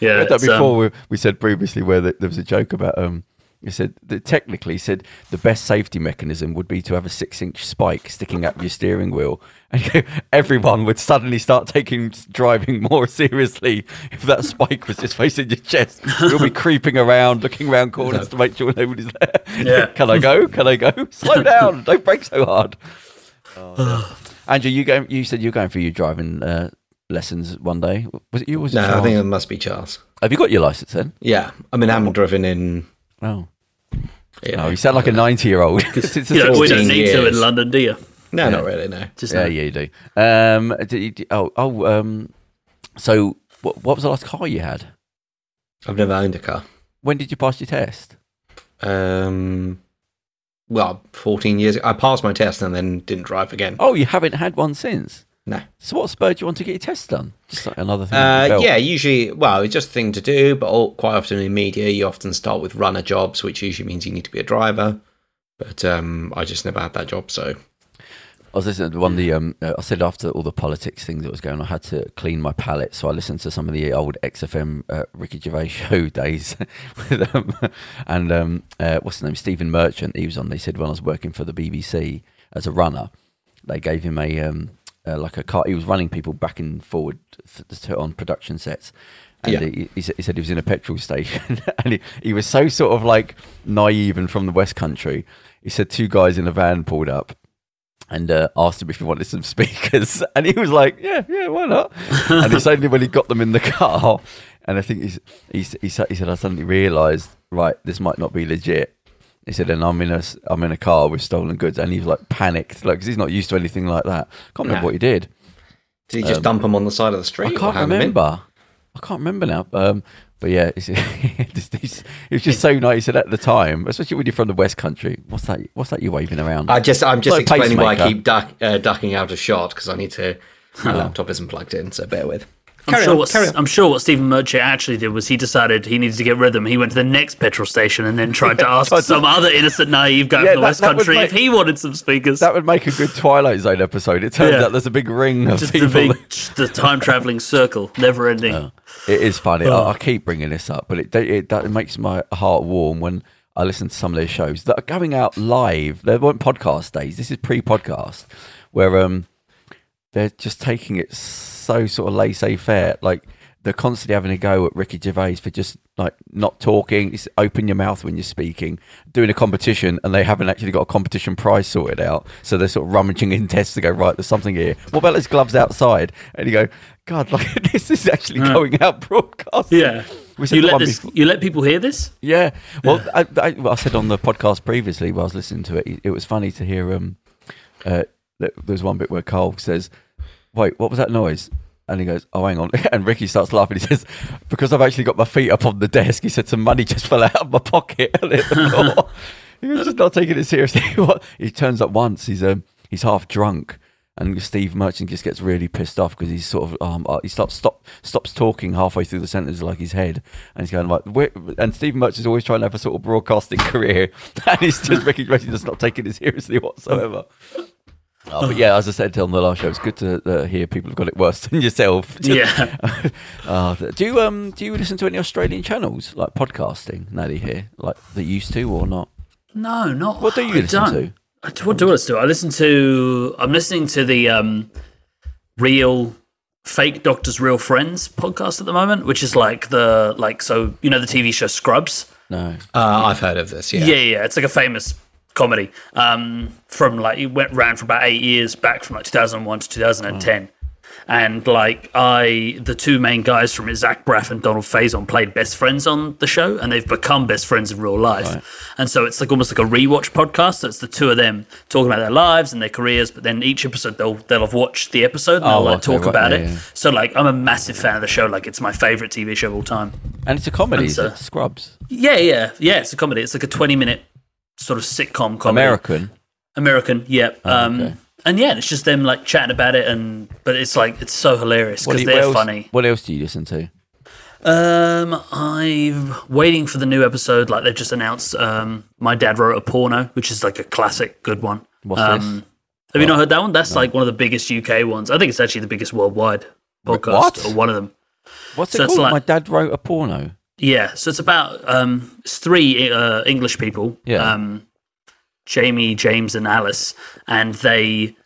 yeah that um, before we, we said previously where the, there was a joke about um he said that technically he said the best safety mechanism would be to have a six inch spike sticking up your steering wheel. And everyone would suddenly start taking driving more seriously if that spike was just facing your chest. You'll be creeping around looking around corners to make sure nobody's there. Yeah. can i go? Can i go? Slow down. Don't brake so hard. Oh, andrew you going you said you're going for your driving uh, lessons one day. Was it you was it No, I think it must be Charles. have you got your license then? Yeah, I mean, I haven't driven in. Oh. You No, you sound like a 90 year old. It's a you we don't 14 need to in london do you no, not really. No, just yeah, no. yeah, you do. Um, do you- do- oh, oh, um, so what, what was the last car you had? I've never owned a car. When did you pass your test? Um, well, fourteen years. ago. I passed my test and then didn't drive again. Oh, you haven't had one since. No. So what spurred you on to get your test done? Just like another thing. Uh, yeah, usually, well, it's just a thing to do, but all, quite often in media, you often start with runner jobs, which usually means you need to be a driver. But um, I just never had that job, so I was listening to one of the. Um, uh, I said after all the politics things that was going on, I had to clean my palate, so I listened to some of the old XFM uh, Ricky Gervais show days, with, um, and um, uh, what's his name, Stephen Merchant. He was on. They said when I was working for the BBC as a runner, they gave him a um, uh, like a car. He was running people back and forward f- to, on production sets. And Yeah. he, he, said, he said he was in a petrol station, and he, he was so sort of like naive and from the West Country. He said two guys in a van pulled up, and uh, asked him if he wanted some speakers, and he was like, "Yeah, yeah, why not?" and it's only when he got them in the car, and I think he's, he's he said he said I suddenly realised, right, this might not be legit. He said, and I'm in a I'm in a car with stolen goods, and he was like panicked, like 'cause he's not used to anything like that. Can't remember No. what he did. did he just dump them on the side of the street? Um, I can't hand 'em in? remember. I can't remember now. Um, but yeah, it's, it's, it's, it was just so nice. He said at the time, especially when you're from the West Country. What's that? What's that you're waving around? I just, I'm just Like explaining why I keep duck, uh, ducking out of shot because I need to. My laptop isn't plugged in, so bear with. I'm Carry sure, on, what, carry on. I'm sure what Stephen Merchant actually did was he decided he needed to get rid of them. He went to the next petrol station and then tried to ask some other innocent, naive guy Yeah, from the that- West that Country make- if he wanted some speakers. that would make a good Twilight Zone episode. It turns Yeah. out there's a big ring of Just people. the big, the time traveling circle, never ending. It is funny. Oh. I, I keep bringing this up, but it, it that makes my heart warm when I listen to some of their shows that are going out live. They weren't podcast days. This is pre-podcast, where um they're just taking it so sort of laissez-faire. Like they're constantly having a go at Ricky Gervais for just like not talking. It's open your mouth when you're speaking. Doing a competition, and they haven't actually got a competition prize sorted out. So they're sort of rummaging in tests to go right. There's something here. What about those gloves outside? And you go, God, like this is actually going out broadcast. Yeah. You let this, before- you let people hear this? yeah. Well, I, I, well, I said on the podcast previously while I was listening to it, it, was funny to hear. Um, uh, there's one bit where Carl says, "Wait, what was that noise?" And he goes, "Oh, hang on." And Ricky starts laughing. He says, "Because I've actually got my feet up on the desk." He said, "Some money just fell out of my pocket and hit the floor." he was just not taking it seriously. He turns up once. He's um, he's half drunk. And Steve Merchant just gets really pissed off because he's sort of um, uh, he stops stop stops talking halfway through the sentence like his head, and he's going like, Where? and Steve Merchant's always trying to have a sort of broadcasting career, and he's just Ricky Gervais just not taking it seriously whatsoever. Oh, but yeah, as I said on the last show, it's good to uh, hear people have got it worse than yourself. Yeah. Oh, th- do you um do you listen to any Australian channels like podcasting? Now here, like that used to or not? No, not. What do you I listen don't. to? I- What do I listen to? I listen to. I'm listening to the um, real fake doctors, real friends podcast at the moment, which is like the like so you know the TV show Scrubs. No. Uh, I've heard of this. Yeah. Yeah, yeah, it's like a famous comedy um, from like it went ran for about eight years back from like 2001 to 2010. and like I, the two main guys from it, Zach Braff and Donald Faison, played best friends on the show, and they've become best friends in real life. Right. And so it's like almost like a rewatch podcast. So it's the two of them talking about their lives and their careers, but then each episode they'll they'll have watched the episode and they'll Oh, like okay, talk right, about yeah, it. yeah. So like I'm a massive fan of the show. Like it's my favorite TV show of all time. And it's a comedy, so-? Scrubs. Yeah, yeah, yeah. It's a comedy. It's like a 20 minute sort of sitcom comedy. American. American, yep. um, Oh, okay. And yeah, it's just them like chatting about it, and but it's like it's so hilarious because they're else, funny. What else do you listen to? Um, I'm waiting for the new episode. Like they've just announced. Um, my dad wrote a porno, which is like a classic, good one. What's um, Have you not heard that one? That's like one of the biggest UK ones. I think it's actually the biggest worldwide podcast, What? or one of them. What's so it called? like- My dad wrote a porno. Yeah, so it's about um, it's three uh, English people, Yeah. um, Jamie, James, and Alice, and they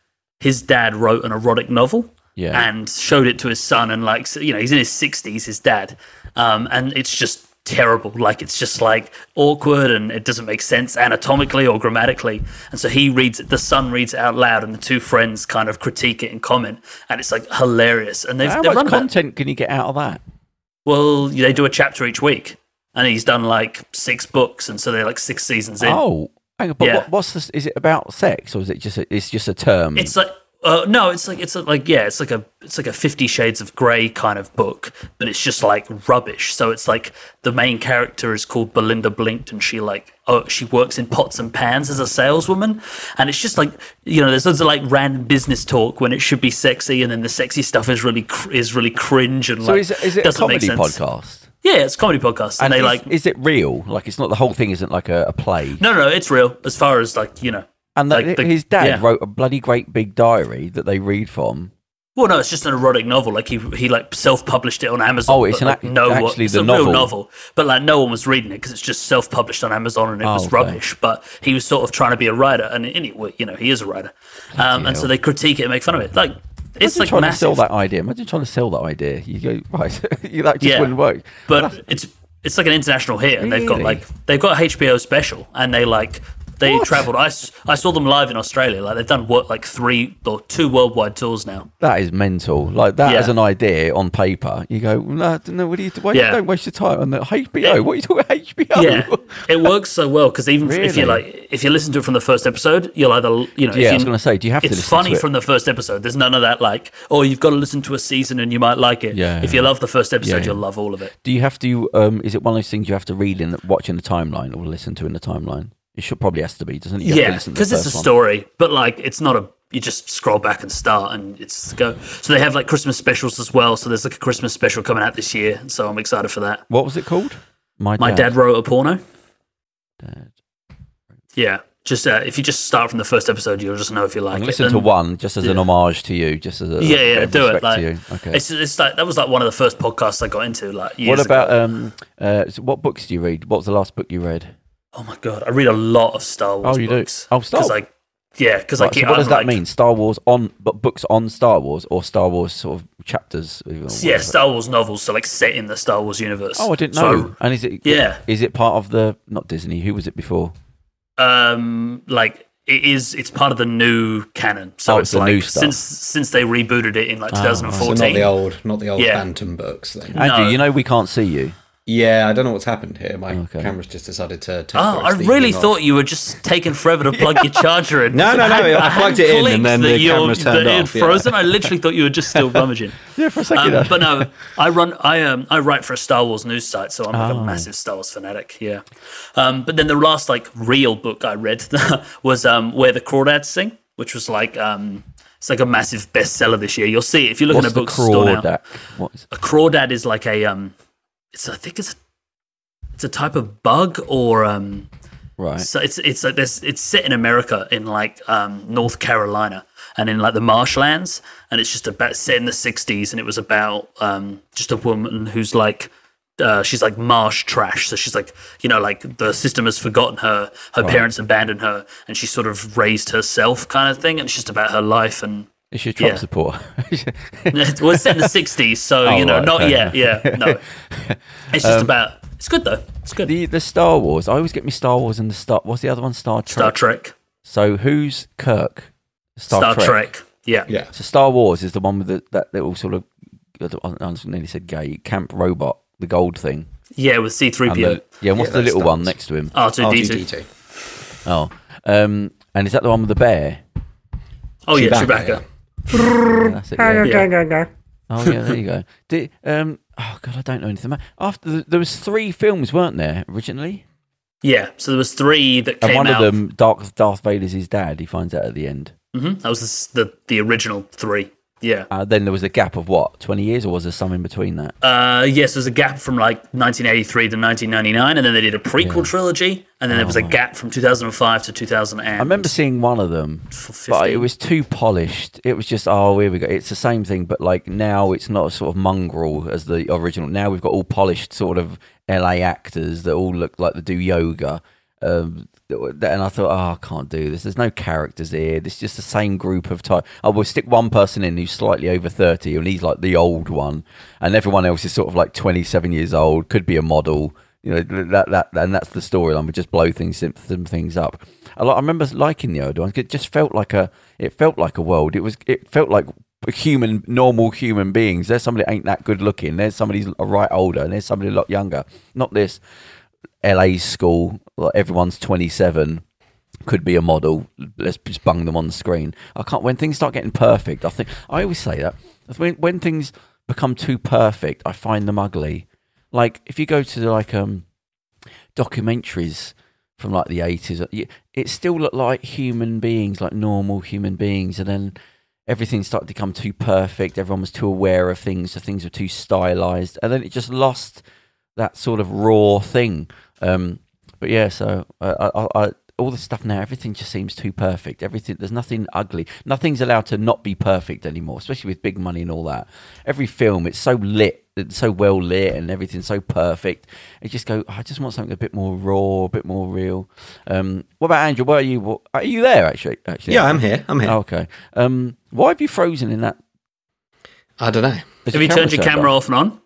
his dad wrote an erotic novel Yeah. and showed it to his son, and like you know he's in his sixties, his dad, um, and it's just terrible. Like it's just like awkward and it doesn't make sense anatomically or grammatically, and so he reads it. The son reads it out loud, and the two friends kind of critique it and comment, and it's like hilarious. And they've, How they've much run about- content can you get out of that? Well, they do a chapter each week, and he's done like six books, and so they're like six seasons in. Oh, hang on. But Yeah. what, what's this? Is it about sex or is it just a, it's just a term? It's like uh, no, it's like it's like yeah, it's like a it's like a Fifty Shades of Grey kind of book, but it's just like rubbish. So it's like the main character is called Belinda Blinked, and she like oh she works in pots and pans as a saleswoman, and it's just like you know there's loads of like random business talk when it should be sexy, and then the sexy stuff is really cr- is really cringe and so like is it, is it a doesn't make comedy sense. podcast? Yeah, it's a comedy podcast, and, And they is, like is it real? Like it's not the whole thing isn't like a, a play. No, no, it's real as far as like you know. And like the- his dad yeah. wrote a bloody great big diary that they read from. Well, no, it's just an erotic novel. Like he he like self-published it on Amazon. Oh, it's but, an like, no, actually it's the a novel. real novel. But like no one was reading it because it's just self-published on Amazon and it Oh, was okay. rubbish. But he was sort of trying to be a writer, and anyway, you know, he is a writer. Um, and so they critique it and make fun of it. Like it's Imagine like trying massive. to sell that idea. Imagine trying to sell that idea. You go right, you- that just Yeah. wouldn't work. but it's it's like an international hit, and they've got like they've got a HBO special, and they like they What? traveled. I saw them live in Australia. Like they've done what like three or two worldwide tours now. That is mental. Like that Yeah. as an idea on paper, you go, no, no what do you? Why Yeah. don't waste your time on the HBO? What are you talking about HBO? yeah, it works so well because even if you like, if you listen to it from the first episode, you'll either you know. Yeah, if I was going to say, do you have to It's funny to it? from the first episode. There's none of that like, oh, you've got to listen to a season and you might like it. Yeah, If you love the first episode, Yeah. you'll love all of it. Do you have to? Um, is it one of those things you have to read in, watch in the timeline, or listen to in the timeline? It should probably has to be, doesn't it? You yeah, listen to the because it's a one. story, but like it's not a. You just scroll back and start, and it's go. So they have like Christmas specials as well. So there's like a Christmas special coming out this year. So I'm excited for that. What was it called? My My dad wrote a porno. Dad. Yeah, just uh, if you just start from the first episode, you'll just know if you like it. listen to And- one just as an homage to you, just as a Yeah, yeah, do it. Like. Okay. It's, it's like that was like one of the first podcasts I got into. Like, years What about ago. um? Uh, so what books do you read? What was the last book you read? Oh my god, I read a lot of Star Wars Oh, you do? books. Oh, Star- Because I, yeah, because I Right, so what does I'm that like- mean? Star Wars on, but books on Star Wars or Star Wars sort of chapters? or Yeah. Star Wars novels, so like set in the Star Wars universe. Oh, I didn't So, know. and is it? Yeah. Is it part of the not Disney? Who was it before? um, like it is. It's part of the new canon. So Oh, it's it's the like new stuff. since since they rebooted it in like Ah, right. So not 2014. So not the old, not the old Yeah. Phantom books. Then. Andrew, No. you know we can't see you. Yeah, I don't know what's happened here. My Okay. camera's just decided to. Take Oh, I rest of the really thought off. you were just taking forever to plug your charger in. No, no, no, I plugged it in and then the that you're- turned that it had yeah. frozen. I literally thought you were just still rummaging. Yeah, for a second. Um, but no, I run. I um. I write for a Star Wars news site, so I'm like Oh. a massive Star Wars fanatic. Yeah. Um. But then the last like real book I read was um where the crawdads sing, which was like um. It's like a massive bestseller this year. You'll see it if you look What's in a the bookstore now. crawdad? What is A crawdad is like a um. It's I think it's a. It's a type of bug or um. right? So it's it's like this. It's set in America in like um, North Carolina and in like the marshlands, and it's just about set in the '60s, and it was about um, just a woman who's like. Uh, she's like marsh trash, so she's like you know like the system has forgotten her, her parents abandoned her, and she sort of raised herself, kind of thing. And it's just about her life, and Is your a Trump yeah. supporter? well, it's set in the '60s, so Oh, you know, right, not okay. yet, yeah, no. It's just about. It's good though. It's good. the the Star Wars. I always get me Star Wars and the Star. What's the other one? Star Trek. Star Trek, So who's Kirk? Star, Star Trek. Trek. Yeah. Yeah. So Star Wars is the one with the, that little sort of I nearly said gay camp robot, the gold thing. Yeah, with C3PO. the- yeah, what's Yeah, the that little one next to him? R2D2. R2D2. Oh, um, and is that the one with the bear? Oh, yeah, Chewbacca, Chewbacca. Yeah, that's it, yeah. Yeah. Oh yeah, there you go. Did, um, oh god, I don't know anything. About, after there was three films, weren't there originally? Yeah, so there was three that came out. And came one out. of them, Darth Darth Vader's his dad. He finds out at the end. hmm That was the, the the original three. Yeah. Uh, then there was a gap of what, twenty years, or was there some in between that? Uh, yes, there's a gap from like 1983 to 1999, and then they did a prequel trilogy, and then there was a gap from 2005 to 2000. I remember seeing one of them, but it was too polished. It was just, oh, here we go. It's the same thing, but like now it's not a sort of mongrel as the original. Now we've got all polished sort of LA actors that all look like they do yoga. Um, and I thought, oh, I can't do this. There's no characters here. This is just the same group of type. I will stick one person in who's slightly over 30, and he's like the old one, and everyone else is sort of like 27 years old, could be a model. You know that that and that's the storyline. We just blow things some, things up. I, I remember liking the old one. It just felt like a it felt like a world. It was it felt like human normal human beings. There's somebody ain't that good looking. There's somebody a right older, and there's somebody a lot younger. Not this LA school. Like everyone's 27 could be a model. Let's just bung them on the screen. I can't. When things start getting perfect, I think I always say that. When when things become too perfect, I find them ugly. Like if you go to like um documentaries from like the eighties, it still looked like human beings, like normal human beings, and then everything started to become too perfect. Everyone was too aware of things, so things were too stylized, and then it just lost that sort of raw thing. Um, but yeah, so uh, I, I, I, all the stuff now, everything just seems too perfect. Everything, there's nothing ugly. Nothing's allowed to not be perfect anymore, especially with big money and all that. Every film, it's so lit, it's so well lit, and everything's so perfect. You just go, I just want something a bit more raw, a bit more real. Um, what about Andrew? Where are you? What, are you there actually? Actually, Yeah, I'm here. I'm here. Oh, okay. Um, why have you frozen in that? I don't know. Has Have you turned your camera off? off and on?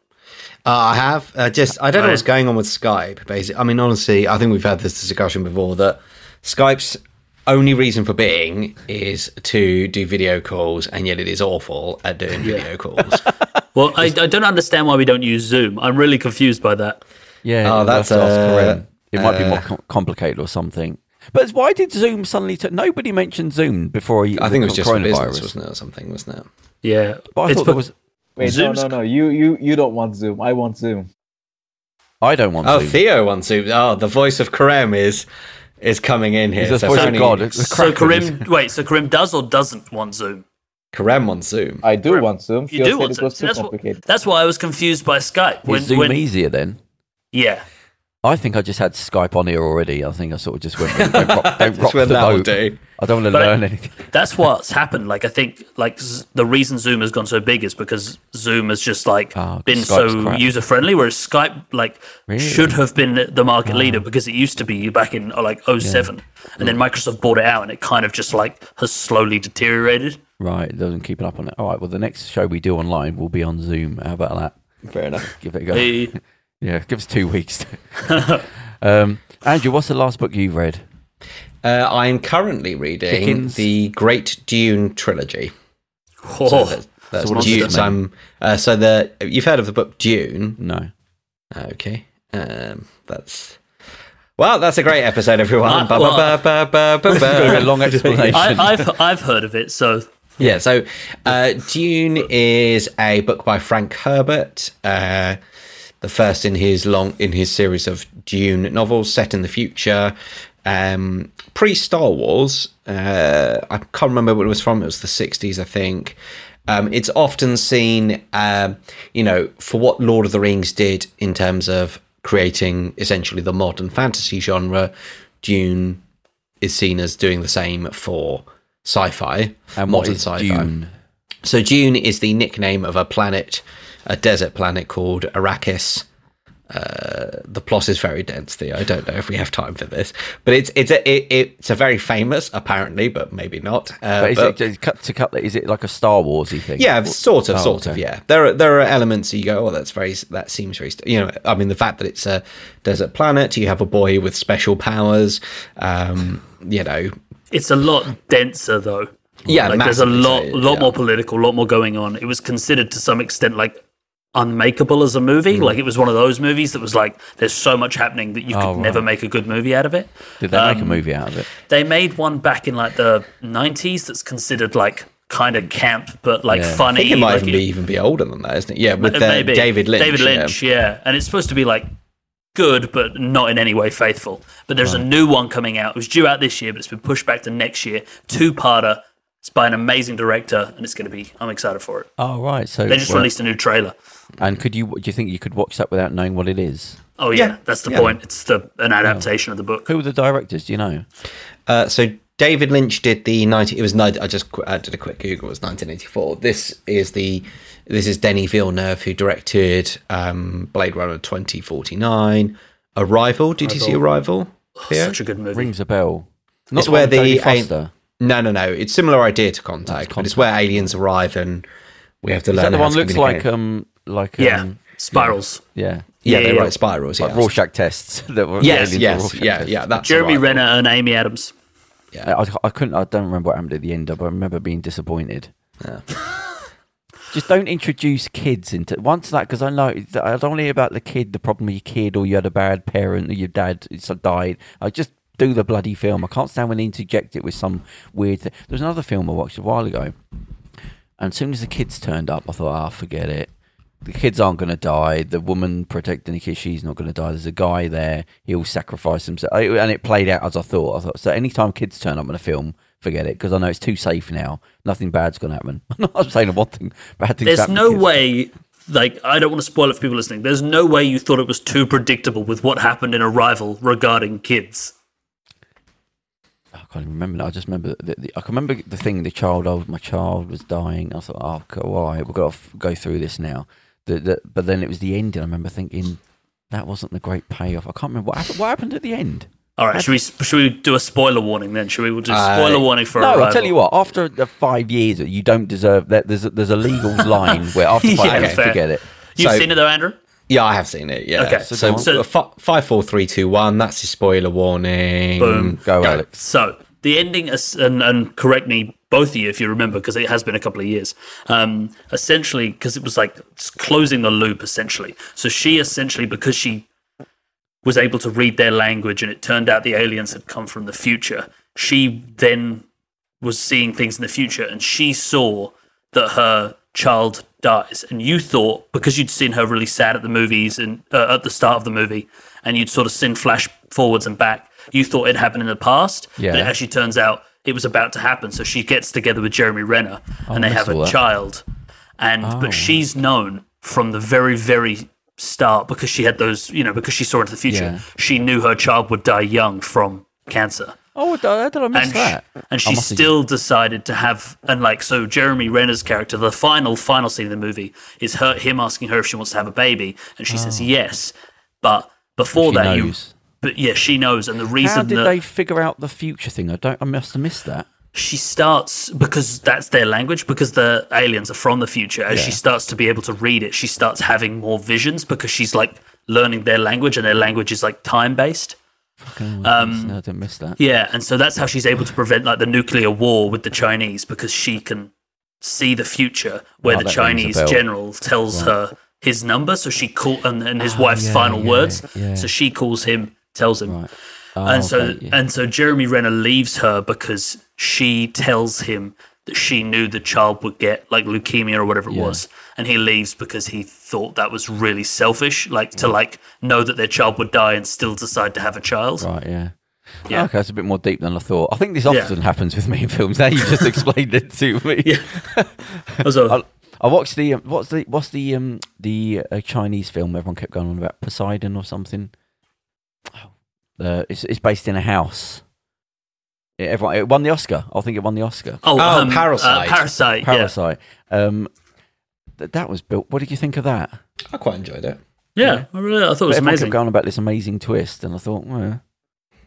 Uh, I have. Uh, just I don't know what's going on with Skype. Basically, I mean, honestly, I think we've had this discussion before that Skype's only reason for being is to do video calls, and yet it is awful at doing video calls. Well, I, I don't understand why we don't use Zoom. I'm really confused by that. Yeah, Oh, that's, have to ask uh, It might be more uh, com- complicated or something. But why did Zoom suddenly? T- nobody mentioned Zoom before. I think it was the just for coronavirus. business, wasn't it, or something, wasn't it? Yeah, But I It's thought there was. Wait, Zoom's- no, no, no. You, you, you don't want Zoom. I want Zoom. I don't want Oh, Zoom. Theo wants Zoom. Oh, the voice of Kerem is is coming in here. He's the So voice of God. It's so Kerem. Wait, so Kerem does or doesn't want Zoom? Kerem wants Zoom. I do want Zoom. You Theo do want Zoom. See, that's, what, that's why I was confused by Skype. When, Is Zoom when, easier then? Yeah, I think I just had Skype on here already. I think I sort of just went. Don't rock, don't rock the boat. do. I don't want to But I- learn anything. that's what's happened. Like I think, like z- the reason Zoom has gone so big is because Zoom has just like Oh, 'cause been Skype's so user friendly, whereas Skype like Really? should have been the market leader because it used to be back in uh, like 07. and then Microsoft bought it out, and it kind of just like has slowly deteriorated. Right, it doesn't keep it up on it. All right, well, the next show we do online will be on Zoom. How about that? Fair enough. Give it a go. Hey, Yeah, give us two weeks. um, Andrew, what's the last book you've read? Uh, I'm currently reading Dickens. the Great Dune trilogy. oh, So that- that's So what Dune. that So? I'm, uh, so the you've heard of the book Dune? No. Okay, um, that's well, that's a great episode, everyone. Uh, well- ba- ba- ba- ba- It's a long explanation. I, I've I've heard of it. So Yeah, so uh, Dune is a book by Frank Herbert, uh, the first in his long in his series of Dune novels set in the future, um, pre Star Wars. Uh, I can't remember what it was from. It was the sixties, I think. Um, it's often seen, um, you know, for what Lord of the Rings did in terms of creating essentially the modern fantasy genre. Dune is seen as doing the same for sci-fi, and modern sci-fi. Dune? So Dune is the nickname of a planet, a desert planet called Arrakis. Uh, the plot is very dense. Theo. I don't know if we have time for this, but it's it's a it, it's a very famous apparently, but maybe not. Uh, But is but- it cut to cut? Is it like a Star Warsy thing? yeah, sort of, Oh, sort of. Yeah, there are there are elements you go, oh, that's very that seems very. You know, I mean, the fact that it's a desert planet, you have a boy with special powers. Um, you know, it's a lot denser though. Yeah, like there's a lot, lot yeah. more political, a lot more going on. It was considered to some extent like unmakeable as a movie. Hmm. Like it was one of those movies that was like, there's so much happening that you could Oh, right. never make a good movie out of it. Did they make a Um, movie out of it? They made one back in like the 90s that's considered like kind of camp, but like Yeah. Funny. I think it might like even be even be older than that, isn't it? Yeah, with maybe. David Lynch. David yeah. Lynch, yeah. And it's supposed to be like good, but not in any way faithful. But there's a new one coming out. It was due out this year, but it's been pushed back to next year. Two parter. It's by an amazing director, and it's going to be. I'm excited for it. Oh right, so They just well, released a new trailer. And could you? Do you think you could watch that without knowing what it is? Oh yeah, Yeah, that's the yeah. point. It's the an adaptation of the book. Who were the directors? Do you know? Uh, so David Lynch did the 90 it was I just I did a quick Google it was 1984 this is the this is Denis Villeneuve who directed um, Blade Runner 2049 Arrival did you see Arrival Theo? Such a good movie. Rings a bell. Not It's the where one with the Jodie Foster. no no no it's similar idea to Contact, but it's where aliens arrive and we have to Is learn that the how one looks like um like yeah, um, spirals. yeah yeah, yeah, they yeah. write spirals like yes. Rorschach tests. that were yes yes yeah tests. yeah that's Jeremy Arrival. Renner and Amy Adams. I, I, I couldn't. I don't remember what happened at the end, but I remember being disappointed. Yeah. Just don't introduce kids into once that because I know that I don't want to hear about the kid, the problem with your kid, or you had a bad parent, or your dad died. I just do the bloody film. I can't stand when they interject it with some weird. Th- there was another film I watched a while ago, and as soon as the kids turned up, I thought, ah, forget it. The kids aren't going to die. The woman protecting the kid, she's not going to die. There's a guy there. He'll sacrifice himself. And it played out as I thought. I thought so. Anytime kids turn up in a film, forget it because I know it's too safe now. Nothing bad's going to happen. I'm not saying one thing bad things. There's happen no kids. way. Like I don't want to spoil it for people listening. There's no way you thought it was too predictable with what happened in Arrival regarding kids. I can't even remember. Now. I just remember. The, the, I can remember the thing. The child. Oh, my child was dying. I thought, oh, right, we've got to f- go through this now. The, the, but then it was the ending. I remember thinking that wasn't the great payoff. I can't remember what happened. What happened at the end? All right, should we should we do a spoiler warning then? Should we we'll do a Uh, spoiler warning for no, Arrival? I'll tell you what. After the five years, you don't deserve that. There's a, there's a legal line where after five Yeah, years, fair. forget it. You've So- seen it though, Andrew. yeah I have seen it yeah Okay, so, so- so, fi- five four three two one that's your spoiler warning Boom. Go, Alex. So the ending, is- and, and correct me, both of you, if you remember, because it has been a couple of years. Um, essentially, because it was like closing the loop, essentially. So she essentially, because she was able to read their language, and it turned out the aliens had come from the future. She then was seeing things in the future, and she saw that her child dies. And you thought because you'd seen her really sad at the movies and uh, at the start of the movie, and you'd sort of seen flash forwards and back, you thought it happened in the past. Yeah. But it actually turns out it was about to happen. So she gets together with Jeremy Renner, oh, and they have a that. child. And Oh. but she's known from the very very start because she had those you know because she saw into the future. Yeah. She knew her child would die young from cancer Oh, I, did I miss and, that? sh- and she have still decided to have and like so Jeremy Renner's character the final final scene of the movie is her him asking her if she wants to have a baby and she says oh. yes but before Oh. She that you knows. But yeah she knows and the reason How did that they figure out the future thing? I don't. I must have missed that. she starts because that's their language because the aliens are from the future as she starts to be able to read it she starts having more visions because she's like learning their language and their language is like time based Um, no, I didn't miss that. Yeah, and so that's how she's able to prevent like the nuclear war with the Chinese because she can see the future where Oh, the that rings a Chinese bell. general tells her his number, so she call and, and his wife's Oh, yeah, final yeah, words. yeah. So she calls him, tells him, Right. Oh, and so okay, yeah. and so Jeremy Renner leaves her because she tells him that she knew the child would get like leukemia or whatever it Yeah. was, and he leaves because he thought that was really selfish, like to like know that their child would die and still decide to have a child. Right, yeah. Yeah. Okay, that's a bit more deep than I thought. I think this Yeah. often happens with me in films. Now you just explained it to me. Yeah. Also, I, I watched the um, what's the what's the um the uh, Chinese film everyone kept going on about Poseidon or something. Oh, Uh, it's it's based in a house. Yeah, everyone it won the Oscar. I think it won the Oscar. Oh, Oh, um, Parasite. Uh, Parasite. Parasite. Um, th- that was built. What did you think of that? I quite enjoyed it Yeah, yeah. I really, I thought it was everyone amazing. kept going about this amazing twist, and I thought, well,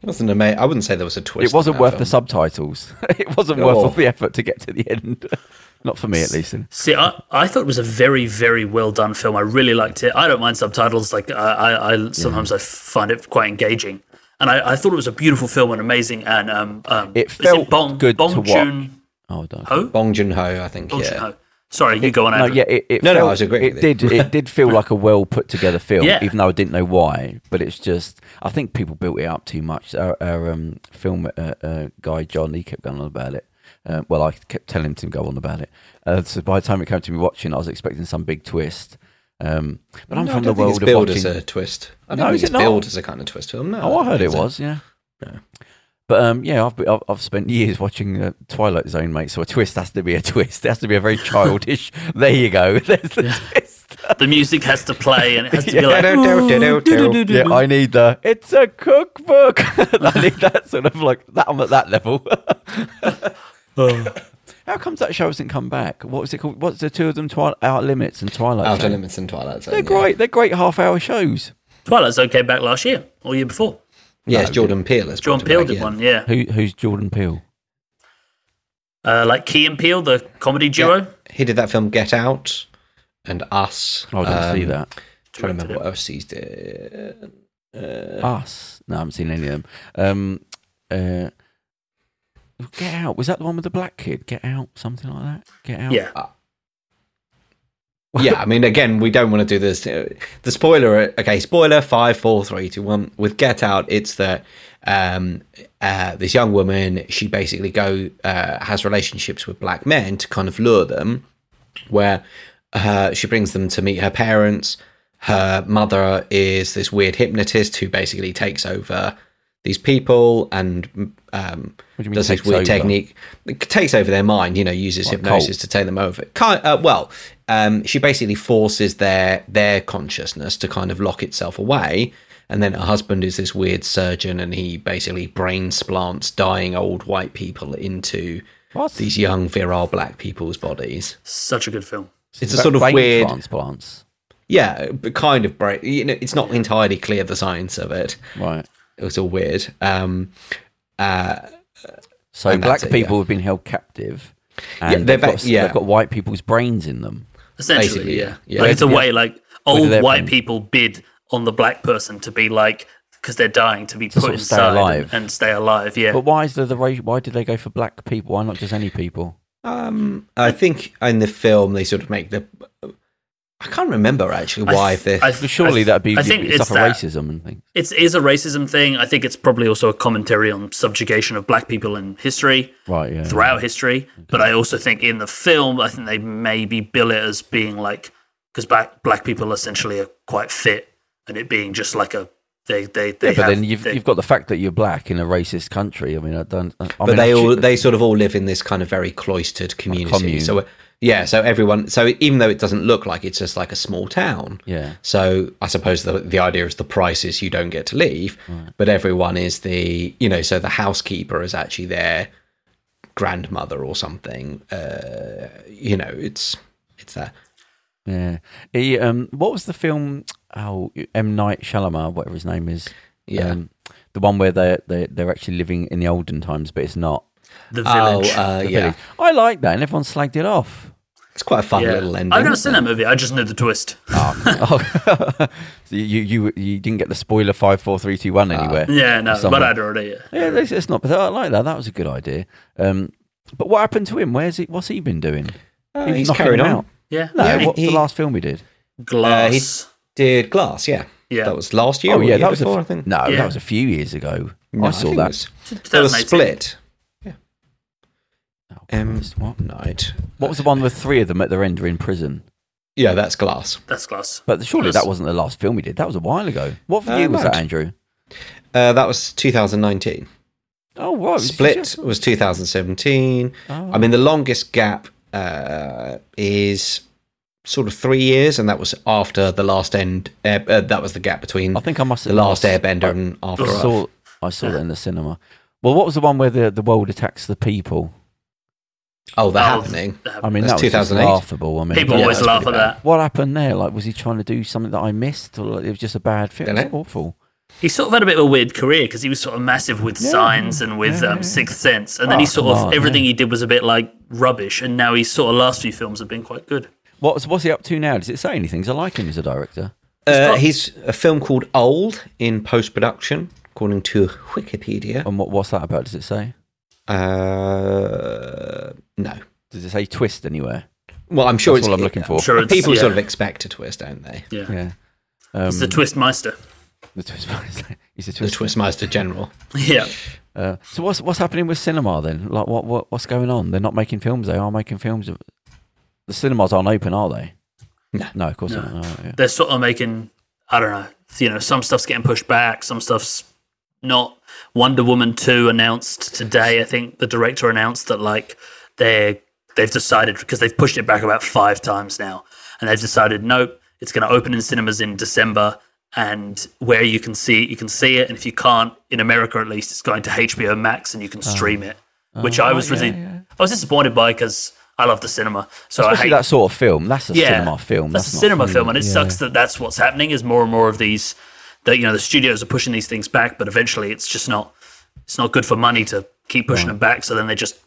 it wasn't ama- I wouldn't say there was a twist it wasn't in that worth the subtitles. it wasn't Oh. worth all the effort to get to the end. Not for me, at least. See, I, I thought it was a very, very well done film. I really liked it. I don't mind subtitles. Like, I, I, I sometimes I find it quite engaging, and I, I thought it was a beautiful film and amazing. And um, um It is felt Bong, good Bong to watch. Oh, don't. Ho? Bong Joon Ho, I think. Bong yeah. Joon-ho. Sorry, you go on. No, Andrew. yeah, it, it No, no, felt- I was agreeing It with did. It did feel like a well put together film, Yeah. even though I didn't know why. But it's just, I think people built it up too much. Our, our um, film uh, uh, guy John, he kept going on about it. Uh, well, I kept telling him to go on about it. Uh, so by the time it came to me watching, I was expecting some big twist. Um, but I'm No, I from don't the think world it's of billed watching. as a twist. I No, don't is think it it's billed as a kind of twist film. No. Oh, I heard it was. so. Yeah. Yeah. But um, yeah, I've, I've I've spent years watching uh, Twilight Zone, mate. So a twist has to be a twist. It has to be a very childish. there you go. There's the twist. the music has to play and it has to be Yeah. like. Do-do-do-do-do. Yeah, I need the. It's a cookbook. I need that sort of like that. I'm at that level. How comes that show hasn't come back? What was it called? What's the two of them? Twi- Out Limits and Twilight. Outer Zone? Limits and Twilight Zone. They're yeah. great. They're great half-hour shows. Twilight Zone came back last year or year before. Yes, Jordan Peele. has Jordan brought Peele it back, did yeah. one, yeah. Who, who's Jordan Peele? Uh, like Key and Peele, the comedy duo. Yeah. He did that film Get Out and Us. Oh, I didn't see Um, that. Trying to remember it. what else he's did. Us. No, I haven't seen any of them. Um, uh, Get Out. Was that the one with the black kid? Get Out, something like that. Get Out. Yeah. yeah, I mean, again, we don't want to do this. uh, The spoiler, okay, spoiler five, four, three, two, one. With Get Out, it's that um, uh, this young woman, she basically go uh, has relationships with black men to kind of lure them, where uh, she brings them to meet her parents. Her mother is this weird hypnotist who basically takes over these people and um, What do you mean does this takes weird over? technique, takes over their mind. You know, uses Like hypnosis cult? to take them over. Kind, uh, well, um, she basically forces their their consciousness to kind of lock itself away. And then her husband is this weird surgeon, and he basically brain splants dying old white people into What? these young virile black people's bodies. Such a good film. It's a sort of brain weird, transplants. yeah, but kind of brain. You know, it's not entirely clear the science of it. Right. It was all weird. Um, uh, So black it, people yeah. have been held captive, Yeah, and they're they've, got, ba- yeah. they've got white people's brains in them. Essentially, Basically, yeah. yeah. Yeah. Like it's a Yeah. way like old white brain. people bid on the black person to be like because they're dying to be To put sort of stay inside alive. And, and stay alive. Yeah. But why is there the race? Why did they go for black people? Why not just any people? Um, I think in the film they sort of make the. I can't remember actually why th- this. I But surely I- that'd be I think it's stuff of that. racism and things. It's a racism thing. I think it's probably also a commentary on subjugation of black people in history Right. Yeah. throughout history. But I also think in the film, I think they maybe bill it as being like because black black people essentially are quite fit, and it being just like a they they they Yeah, but have, then you've they- you've got the fact that you're black in a racist country. I mean, I don't. I but mean, they all they sort of all live in this kind of very cloistered community. commune. So yeah, so everyone. So even though it doesn't look like it's just like a small town. Yeah. So I suppose the the idea is the price is you don't get to leave, but everyone is the you know so the housekeeper is actually their grandmother or something. Uh, you know, it's it's that. Yeah. He, um, what was the film? Oh, M Night Shyamalan, whatever his name is. Yeah. Um, the one where they they they're actually living in the olden times, but it's not. the Oh, village. uh, The yeah, village. I like that, and everyone slagged it off. It's quite a fun yeah. little ending. I've never seen that movie. I just knew the twist. oh, so you you you didn't get the spoiler five, four, three, two, one anywhere. Yeah, no, Somewhere. but I'd already. Yeah. Yeah, it's, it's not. But I like that. That was a good idea. Um, but what happened to him? Where's he? What's he been doing? Uh, He was he's knocking carried on. out. Yeah. No, Yeah, what's he- the last film he did? Glass. He Did Glass? Yeah, yeah. that was last year. oh or yeah, year that was before, a, I think. no, Yeah. that was a few years ago. No, I saw think it that. was- There was Split. Oh, Um, what? Night. What was the one with three of them at their end are in prison? Yeah, that's Glass. That's glass. But surely Yes. that wasn't the last film he did. That was a while ago. What Uh, year was that, right. Andrew? Uh, that was 2019. Oh right, it was Split just- was 2017. Oh. I mean, the longest gap uh, is sort of three years, and that was after the last end. Uh, uh, that was the gap between I think I must the last lost- Airbender I- and After I Earth. saw, I saw that in the cinema. Well, what was the one where the, the world attacks the people? Oh, the Oh, happening. the- I mean, That's that was just 2008. laughable. I mean, People Yeah, always laugh at that. what happened there? Like, was he trying to do something that I missed, or like, it was just a bad film? It was Dunno. awful. He sort of had a bit of a weird career because he was sort of massive with signs and with Yeah, um. Sixth Sense, and then Oh, he sort of on, everything yeah. he did was a bit like rubbish, and now his sort of last few films have been quite good. What's what's he up to now? Does it say anything? 'Cause I like him as a director. Uh, he's a film called Old in post production, according to Wikipedia. And what, what's that about? Does it say? Uh, no. Does it say twist anywhere? Well, I'm sure That's it's what I'm looking for. Sure, it's- People yeah. sort of expect a twist, don't they? Yeah. Yeah. Um, It's the Twistmeister. The twist. He's a The twist. Twistmeister General. Yeah. Uh, so what's what's happening with cinema then? Like what, what what's going on? They're not making films. They are making films. Of, the cinemas aren't open, are they? No. No, of course No. not. No, yeah. They're sort of making, I don't know, you know, some stuff's getting pushed back, some stuff's not. Wonder Woman 2 announced today, I think the director announced that, like, they're, they've decided, because they've pushed it back about five times now, and they've decided, nope, it's going to open in cinemas in December. And where you can see it, you can see it. And if you can't, in America at least, it's going to HBO Max and you can oh. stream it, which I Oh, was yeah, really, yeah. I was disappointed by because I love the cinema. So I hate that sort of film. That's a yeah, cinema film. That's, That's, a cinema film. film, and it Yeah. sucks that that's what's happening. Is more and more of these that you know the studios are pushing these things back, but eventually it's just not it's not good for money to keep pushing them back. So then they just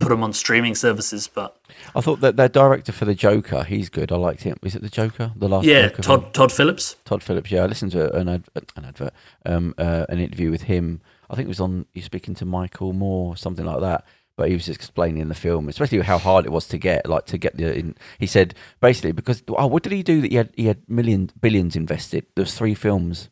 put them on streaming services. But I thought that their director for the Joker, he's good. I liked him. Is it the Joker? The last yeah, Joker film? Todd Todd Phillips. Todd Phillips. Yeah, I listened to an ad, an advert, um, uh, an interview with him. I think it was on. you speaking to Michael Moore, something like that. But he was explaining the film, especially how hard it was to get. Like to get the. In, he said basically because oh, what did he do that he had he had million billions invested? There was three films.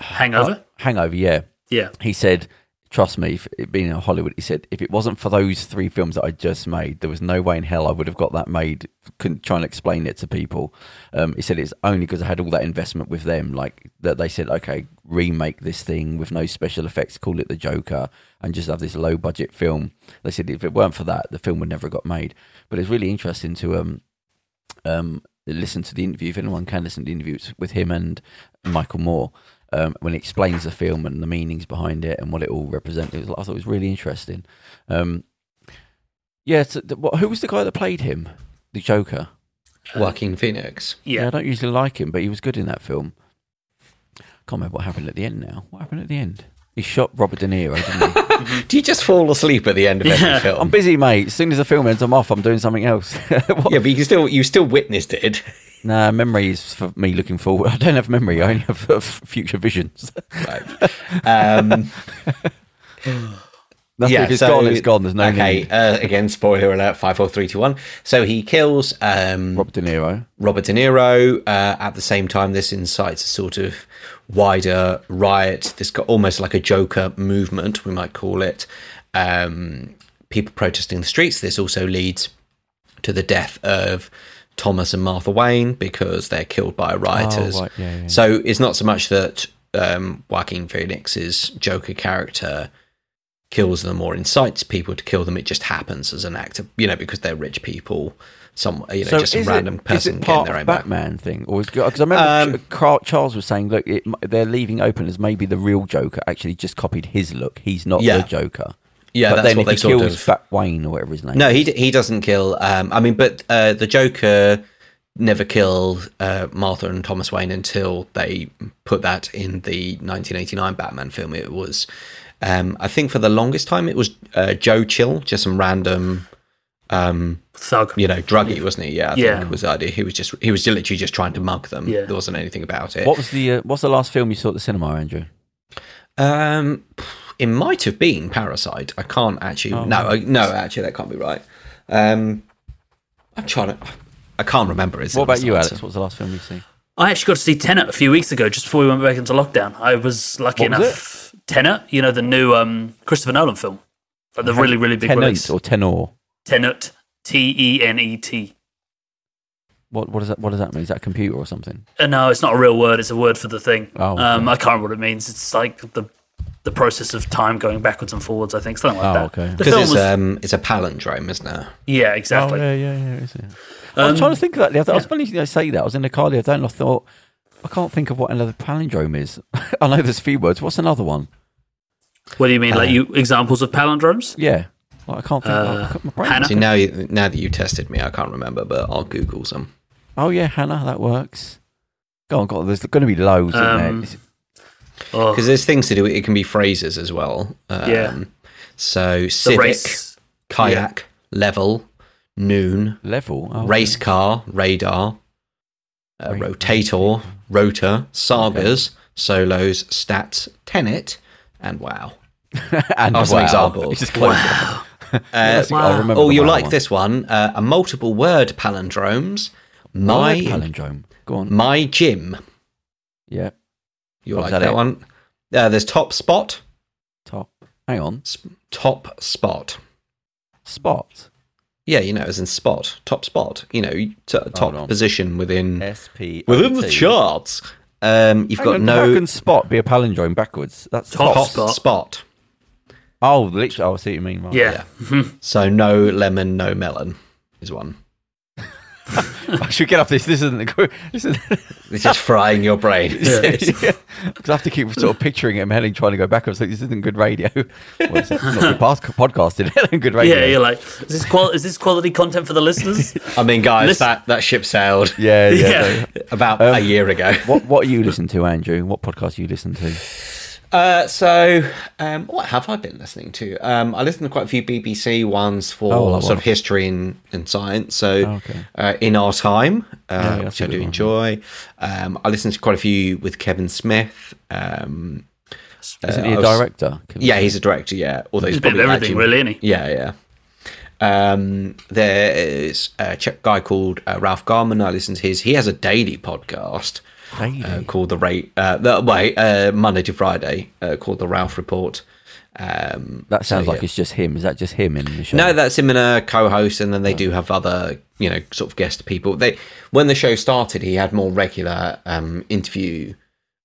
Hangover. Hangover, yeah. yeah, He said, "Trust me, being in Hollywood, he said if it wasn't for those three films that I just made, there was no way in hell I would have got that made. Couldn't try and explain it to people. Um, he said it's only because I had all that investment with them, like that they said, okay, remake this thing with no special effects, call it the Joker, and just have this low budget film. They said if it weren't for that, the film would never have got made. But it's really interesting to um um listen to the interview if anyone can listen to the interview it's with him and Michael Moore um, when he explains the film and the meanings behind it and what it all represents. It was, I thought it was really interesting. Um, yeah, so the, what, who was the guy that played him? The Joker. Joaquin Phoenix. yeah. I don't usually like him, but he was good in that film. Can't remember what happened at the end now. What happened at the end? He shot Robert De Niro, didn't he? Do you just fall asleep at the end of every Yeah. film? I'm busy, mate. As soon as the film ends, I'm off. I'm doing something else. What- Yeah, but you still you still witnessed it. Nah, memory is for me looking forward. I don't have memory. I only have uh, future visions. Right. Um, That's yeah, if it's so- gone, it's gone. There's no okay, uh, again, spoiler alert: five, four, three, two, one. So he kills um, Robert De Niro. Robert De Niro. Uh, at the same time, this incites a sort of wider riot. This got almost like a Joker movement, we might call it. Um, people protesting the streets. This also leads to the death of Thomas and Martha Wayne because they're killed by rioters. Oh, right, yeah, yeah. So it's not so much that um, Joaquin Phoenix's Joker character kills them or incites people to kill them. It just happens as an act of, you know, because they're rich people. Some, you know, just some random it, person is it getting part their of own back. Batman thing, or because I remember Um, Charles was saying, look, it, they're leaving open as maybe the real Joker actually just copied his look. He's not Yeah. the Joker. Yeah, but that's then what if they he sort kills of. Fat Wayne or whatever his name. No, is, he d- he doesn't kill. Um, I mean, but uh, the Joker never killed uh, Martha and Thomas Wayne until they put that in the 1989 Batman film. It was, um, I think, for the longest time, it was uh, Joe Chill, just some random, um, Thug. you know, druggy, wasn't he? Yeah, I Yeah. think was the idea. He was just he was literally just trying to mug them. Yeah. There wasn't anything about it. What was the uh, what's the last film you saw at the cinema, Andrew? Um, it might have been Parasite. I can't actually. Oh, no, I, no, actually, that can't be right. Um, I'm trying to. I can't remember. Is What about you, Alex? What was the last film you see? I actually got to see Tenet a few weeks ago, just before we went back into lockdown. I was lucky What was enough. Tenet, you know, the new um, Christopher Nolan film, like the really, really big Tenant release. or Tenor? Tenet, T E N E T. What what does that what does that mean? Is that a computer or something? Uh, No, it's not a real word. It's a word for the thing. Oh, okay. um, I can't remember what it means. It's like the the process of time going backwards and forwards. I think something like Oh, that. okay. Because it's was, um, it's a palindrome, isn't it? yeah, exactly. Oh, yeah, yeah, yeah. Is it? I was Um, trying to think of that. The other, I was yeah. funny you say that. I was in the car the other day and I thought, I can't think of what another palindrome is. I know there's a few words. What's another one? What do you mean, like Uh, you examples of palindromes? Yeah. Like, I can't think. Uh, I can't- my brain- Hannah? See now, you, now that you tested me, I can't remember, but I'll Google some. Oh yeah, Hannah, that works. Go on, go on. There's going to be loads, Um, isn't there? Is Oh, Because there's things to do. It can be phrases as well. Um, Yeah. So the civic, race. kayak, level, noon, Level. Oh, race car, radar, uh, rotator, rotor, sagas, solos, stats, tenet, and wow. and some wow. You just closed. Uh, remember oh, you'll wow like one. this one. Uh, a multiple word palindromes. My Word palindrome. Go on. my gym. Yeah. You Oh, like that that, one? Uh, there's top spot. Top. Hang on. S- top spot. Spot. Yeah, you know, as in spot, top spot. You know, t- top on. position within S P. within the charts. Um, you've Hang got on, no How can spot be a palindrome backwards? That's Top. top spot. spot. Oh, literally. Oh, I see what you mean. Right. Yeah. So no lemon, no melon is one. I should get off this. This isn't. a good- This is. It's just frying your brain. Because I have to keep sort of picturing it and Helen trying to go backwards. Like this isn't good radio. Well, it's not good past- podcasting. Helen, good radio. Yeah, you're like, is this qual- is this quality content for the listeners? I mean, guys, Listen- that, that ship sailed yeah, yeah. Yeah. no. about Um, a year ago. What What are you listening to, Andrew? What podcast you listen to? Uh, so, um, what have I been listening to? Um, I listen to quite a few BBC ones for Oh, like sort what? of history and, and science. So, Oh, okay. uh, in our time, uh, Yeah, yeah, which I do one. enjoy. Um, I listen to quite a few with Kevin Smith. Um, Isn't uh, he I a was- director? yeah, he's a director. Yeah, although he's, He's a bit of probably everything, actually- really, isn't he? Yeah, yeah. Um, there is a Czech guy called uh, Ralph Garman. I listen to his. He has a daily podcast Daily? Uh, called the Rate. Uh, the wait, uh, Monday to Friday, uh, called the Ralph Report. Um, That sounds so, like yeah. it's just him. Is that just him in the show? No, that's him and a co-host, and then they do have other, you know, sort of guest people. They when the show started, he had more regular um, interview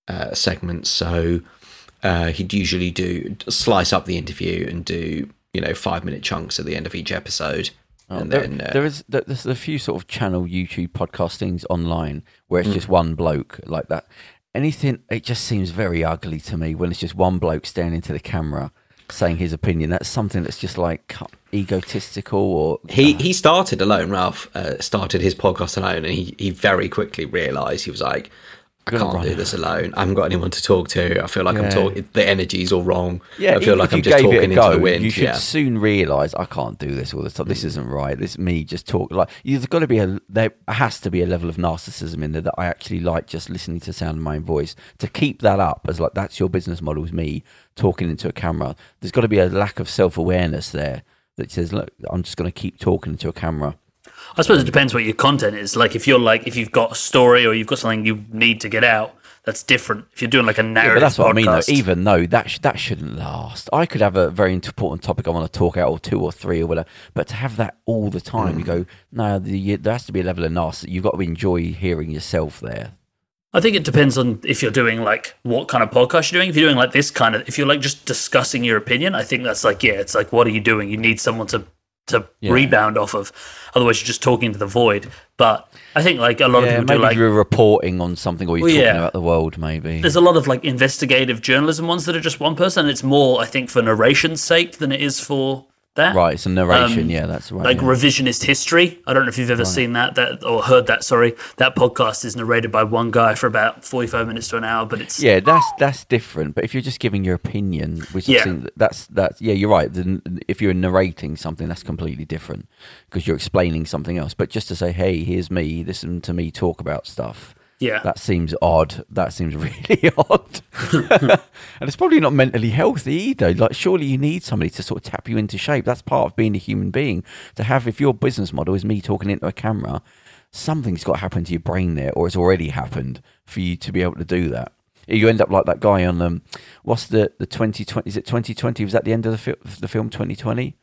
uh, segments, so uh, he'd usually do slice up the interview and do you know five minute chunks at the end of each episode, Oh, and there, then uh, there is there's a few sort of channel YouTube podcast things online where Mm. it's just one bloke like that. Anything it just seems very ugly to me when it's just one bloke staring into the camera saying his opinion. That's something that's just like egotistical or he he started alone. Ralph uh, started his podcast alone, and he he very quickly realised he was like. I can't run do this alone. I haven't got anyone to talk to. I feel like I'm Yeah. talking. The energy's all wrong. Yeah, I feel like I'm just talking into go, the wind. You should yeah. soon realise I can't do this all the time. This mm. isn't right. This is me just talk like there's got to be a there has to be a level of narcissism in there that I actually like just listening to the sound of my own voice. To keep that up as like that's your business model is me talking into a camera. There's got to be a lack of self awareness there that says look I'm just going to keep talking into a camera. I suppose it depends what your content is. Like if you're like if you've got a story or you've got something you need to get out, that's different. If you're doing like a Yeah, narrative but that's what I mean though. podcast- Even though that sh- that shouldn't last, I could have a very important topic I want to talk out, or two or three or whatever. But to have that all the time, you mm. go, no, the, there has to be a level of narcissism. You've got to enjoy hearing yourself there. I think it depends on if you're doing like what kind of podcast you're doing. If you're doing like this kind of, if you're like just discussing your opinion, I think that's like yeah, it's like what are you doing? You need someone to to Yeah. rebound off of. Otherwise, you're just talking to the void. But I think like a lot of people maybe do like you're reporting on something or you're Well, talking yeah. about the world, maybe. there's a lot of like investigative journalism ones that are just one person. It's more I think for narration's sake than it is for Right, it's a narration. Um, yeah, that's right. like yeah. revisionist history. I don't know if you've ever seen that, that or heard that. Sorry, that podcast is narrated by one guy for about forty-five minutes to an hour, but it's Yeah, that's that's different. But if you're just giving your opinion, which Yeah. Seen, that's that's yeah, you're right. Then if you're narrating something, that's completely different because you're explaining something else. But just to say, hey, here's me, listen to me talk about stuff. Yeah. That seems odd. That seems really odd. and it's probably not mentally healthy either. Like, surely you need somebody to sort of tap you into shape. That's part of being a human being. To have, if your business model is me talking into a camera, something's got to happen to your brain there, or it's already happened for you to be able to do that. You end up like that guy on um, what's the the twenty twenty? Is it twenty twenty? Was that the end of the, fi- the film twenty twenty?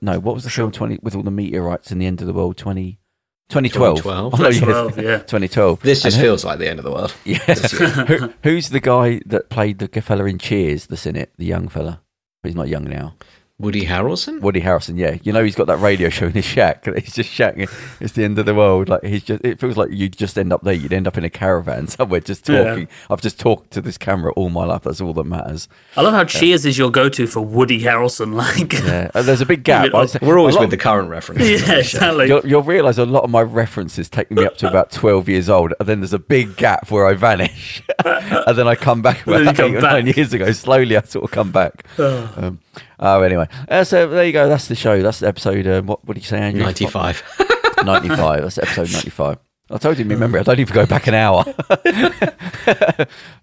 No, what was the film twenty with all the meteorites and the end of the world 20, 2012. 2012. Oh, no, 2012, yeah. 2012. This just who- feels like the end of the world. yeah. Who, who's the guy that played the fella in Cheers that's in it? The young fella. But he's not young now. Woody Harrelson. Woody Harrison, yeah. You know he's got that radio show in his shack. He's just shacking. It's the end of the world. Like he's just. It feels like you'd just end up there. You'd end up in a caravan somewhere, just Yeah. talking. I've just talked to this camera all my life. That's all that matters. I love how Cheers is your go-to for Woody Harrelson. Like, yeah, Yeah. And there's a big gap. Leave it I up. We're always a lot with the current reference. exactly. You'll, you'll realise a lot of my references take me up to about 12 years old, and then there's a big gap where I vanish. and then I come back Then you about come eight or back. nine years ago. Slowly, I sort of come back. Um, oh, anyway. Uh, so there you go. That's the show. That's the episode. Uh, what, what did you say, Andrew? Ninety-five. 95. That's episode 95. I told him, remember, I don't even go back an hour.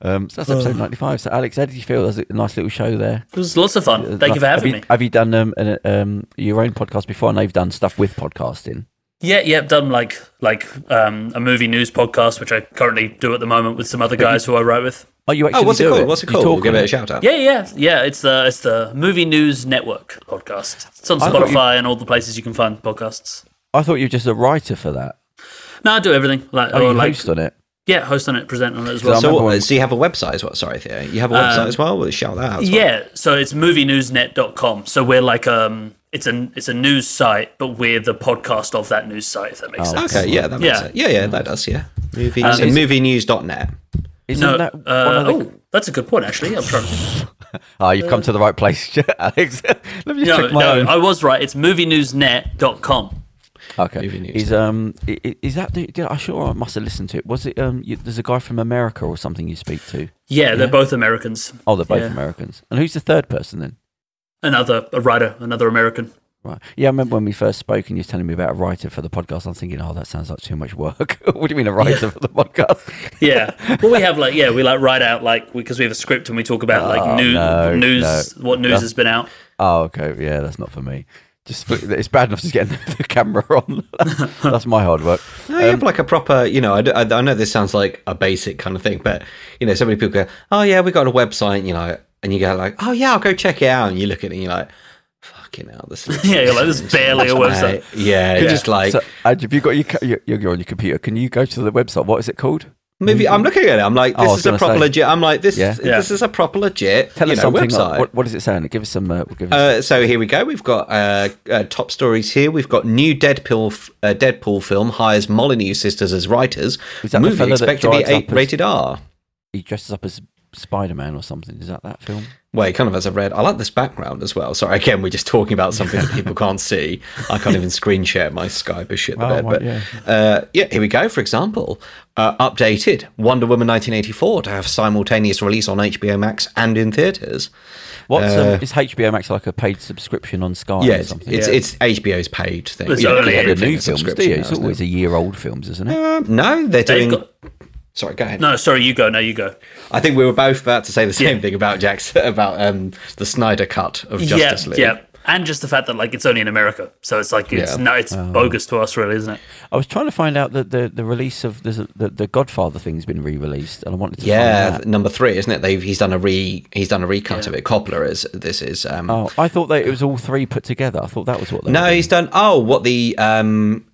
um, so that's episode 95. So, Alex, how did you feel? That was a nice little show there. It was lots of fun. Thank you for have having you, me. Have you done um, an, um, your own podcast before? I know you've done stuff with podcasting. Yeah, yeah, done like like um, a movie news podcast, which I currently do at the moment with some other guys who I write with. Oh, you actually Oh, what's it do called? What's it called? We'll give it a shout out. Yeah, yeah, yeah. It's the it's the Movie News Network podcast. It's on I thought you- Spotify and all the places you can find podcasts. I thought you were just a writer for that. No, I do everything. Like, Oh, or you like host on it. Yeah, host on it, present on it as well. So, what, so you have a website as well? Sorry, Theo. You have a website as well? We'll shout that out. as well. Yeah, so it's movienewsnet.com. So we're like um it's a it's a news site, but we're the podcast of that news site, if that makes Oh, sense. Okay, yeah, that makes Yeah. sense. Yeah, yeah, that does, yeah. Movie, Um, so is- movienews.net. Isn't No, that uh, the... oh, that's a good point. Actually, I'm trying to. Oh, you've come to the right place, Alex. Let me just No, check my no, own. I was right. It's movienewsnet.com. Okay. Is um is that the, I sure I must have listened to it. Was it um you, there's a guy from America or something you speak to? Yeah, they're both Americans. Oh, they're both Yeah. Americans. And who's the third person then? Another a writer, another American. Right. Yeah, I remember when we first spoke and you were telling me about a writer for the podcast. I'm thinking, oh, that sounds like too much work. what do you mean a writer for the podcast? Yeah, well, we have like yeah, we like write out like because we have a script and we talk about like Oh, new, no, news, what news That's- has been out. Oh, okay. Yeah, that's not for me. Just for, it's bad enough just getting the camera on. that's my hard work. No, you have um, like a proper, you know, I I know this sounds like a basic kind of thing, but, you know, so many people go, oh, yeah, we got a website, you know, and you go like, oh, yeah, I'll go check it out. And you look at it and you're like, fucking hell, this looks Yeah, you're like this is barely a website. Yeah, Could just like, so, have you got your, co- your you're on your computer? Can you go to the website? What is it called? Movie, I'm looking at it, I'm like, Oh, this was is a proper say. legit, I'm like, this, Yeah. is Yeah. this is a proper legit, Tell you us know, something. website. Like, what, what does it sound? Give us some. Uh, give us Uh, so here we go. We've got uh, uh, top stories here. We've got new Deadpool f- uh, Deadpool film hires Molyneux sisters as writers. Is that Movie that expected to be eight, as- rated R. he dresses up as Spider Man or something. Is that that film? Well, he kind of has a red. I like this background as well. Sorry, again, we're just talking about something that people can't see. I can't even screen share my Skype as shit the Oh, bed. But yeah. uh, yeah, here we go. For example, uh, updated Wonder Woman 1984 to have simultaneous release on HBO Max and in theaters. What's Uh, um, is HBO Max like a paid subscription on Sky Yeah, or it's, something? it's, Yeah. it's HBO's paid thing. It's You know, only They have the everything new is films, do you? It's isn't it? always a year old films, isn't it? Um, no, they're doing. got Sorry, go ahead. no. Sorry, you go. No, you go. I think we were both about to say the same Yeah. thing about Zack's about um, the Snyder cut of Justice yeah, League. yeah, and just the fact that like it's only in America, so it's like it's Yeah. no, it's bogus to us, really, isn't it? I was trying to find out that the, the release of there's a, the the Godfather thing's been re-released, and I wanted to Yeah, find that. number three, isn't it? They've he's done a re he's done a recut Yeah. of it. Coppola is this is um Oh, I thought that it was all three put together. I thought that was what. They no, were doing. he's done oh what the um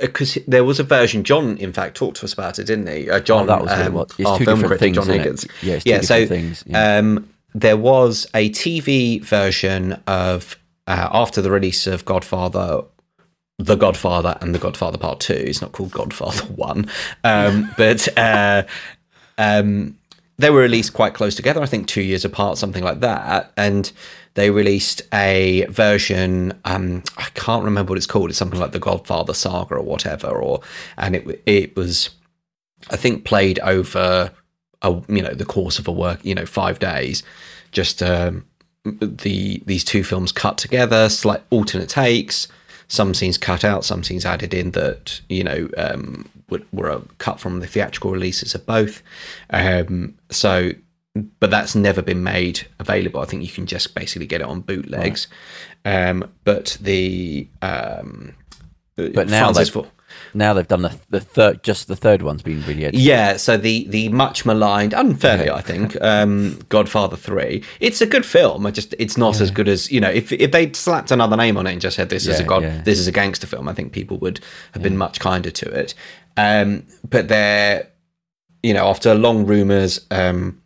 because there was a version. John, in fact, talked to us about it, didn't he? Uh, John, Oh, that was what it um, was. It's two different things, John isn't it? Higgins. Yeah, yeah. So things, yeah. um, there was a TV version of uh, after the release of Godfather The Godfather and The Godfather Part Two. It's not called Godfather One, um, but uh, um, they were released quite close together. I think two years apart, something like that. And they released a version. Um, I can't remember what it's called. It's something like The Godfather Saga or whatever. Or and it it was, I think, played over a you know the course of a work you know five days. Just um, the these two films cut together, slight alternate takes, some scenes cut out, some scenes added in that you know um, were, cut from the theatrical releases of both. Um, so, but that's never been made available. I think you can just basically get it on bootlegs. Um, but the um, But now they've, Ford- now they've done the the third. Just the third one's been really edited. Yeah, so the the much maligned, unfairly, I think, um, Godfather Three. It's a good film. I just it's not as good as you know. If if they slapped another name on it and just said this is a god, yeah. this is a gangster film, I think people would have been much kinder to it. Um, but they're, you know, after long rumors, um,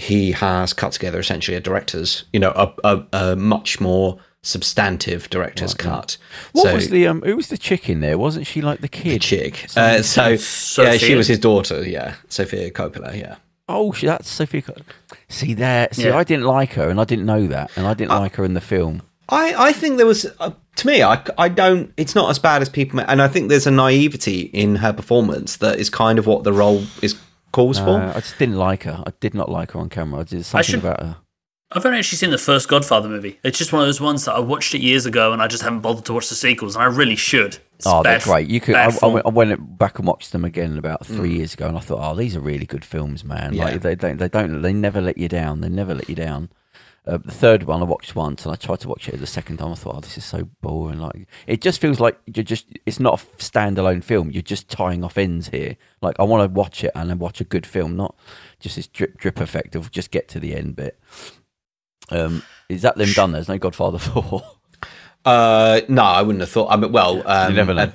he has cut together essentially a director's, you know, a a, a much more substantive director's cut. What so, was the um? Who was the chick in there? Wasn't she like the kid? The chick? Uh, so yeah, she was his daughter. Yeah, Sofia Coppola. Yeah. Oh, that's Sofia. Co- See there. See, Yeah. I didn't like her, and I didn't know that, and I didn't Uh, like her in the film. I, I think there was uh, to me I, I don't it's not as bad as people and I think there's a naivety in her performance that is kind of what the role is calls for. Uh, I just didn't like her. I did not like her on camera. There's something should- about her. I've only actually seen the first Godfather movie. It's just one of those ones that I watched it years ago, and I just haven't bothered to watch the sequels, and I really should. It's Oh, they're bad- great. You could. I, I, went, I went back and watched them again about three years ago, and I thought, oh, these are really good films, man. Yeah. Like they don't, they don't, they never let you down. They never let you down. Uh, the third one I watched once, and I tried to watch it the second time. I thought, oh, this is so boring. Like it just feels like you're just. It's not a standalone film. You're just tying off ends here. Like I want to watch it and then watch a good film, not just this drip drip effect of just get to the end bit. Um, is that them done? There's no Godfather Four. Uh, no, I wouldn't have thought. I mean, well, um, you never know.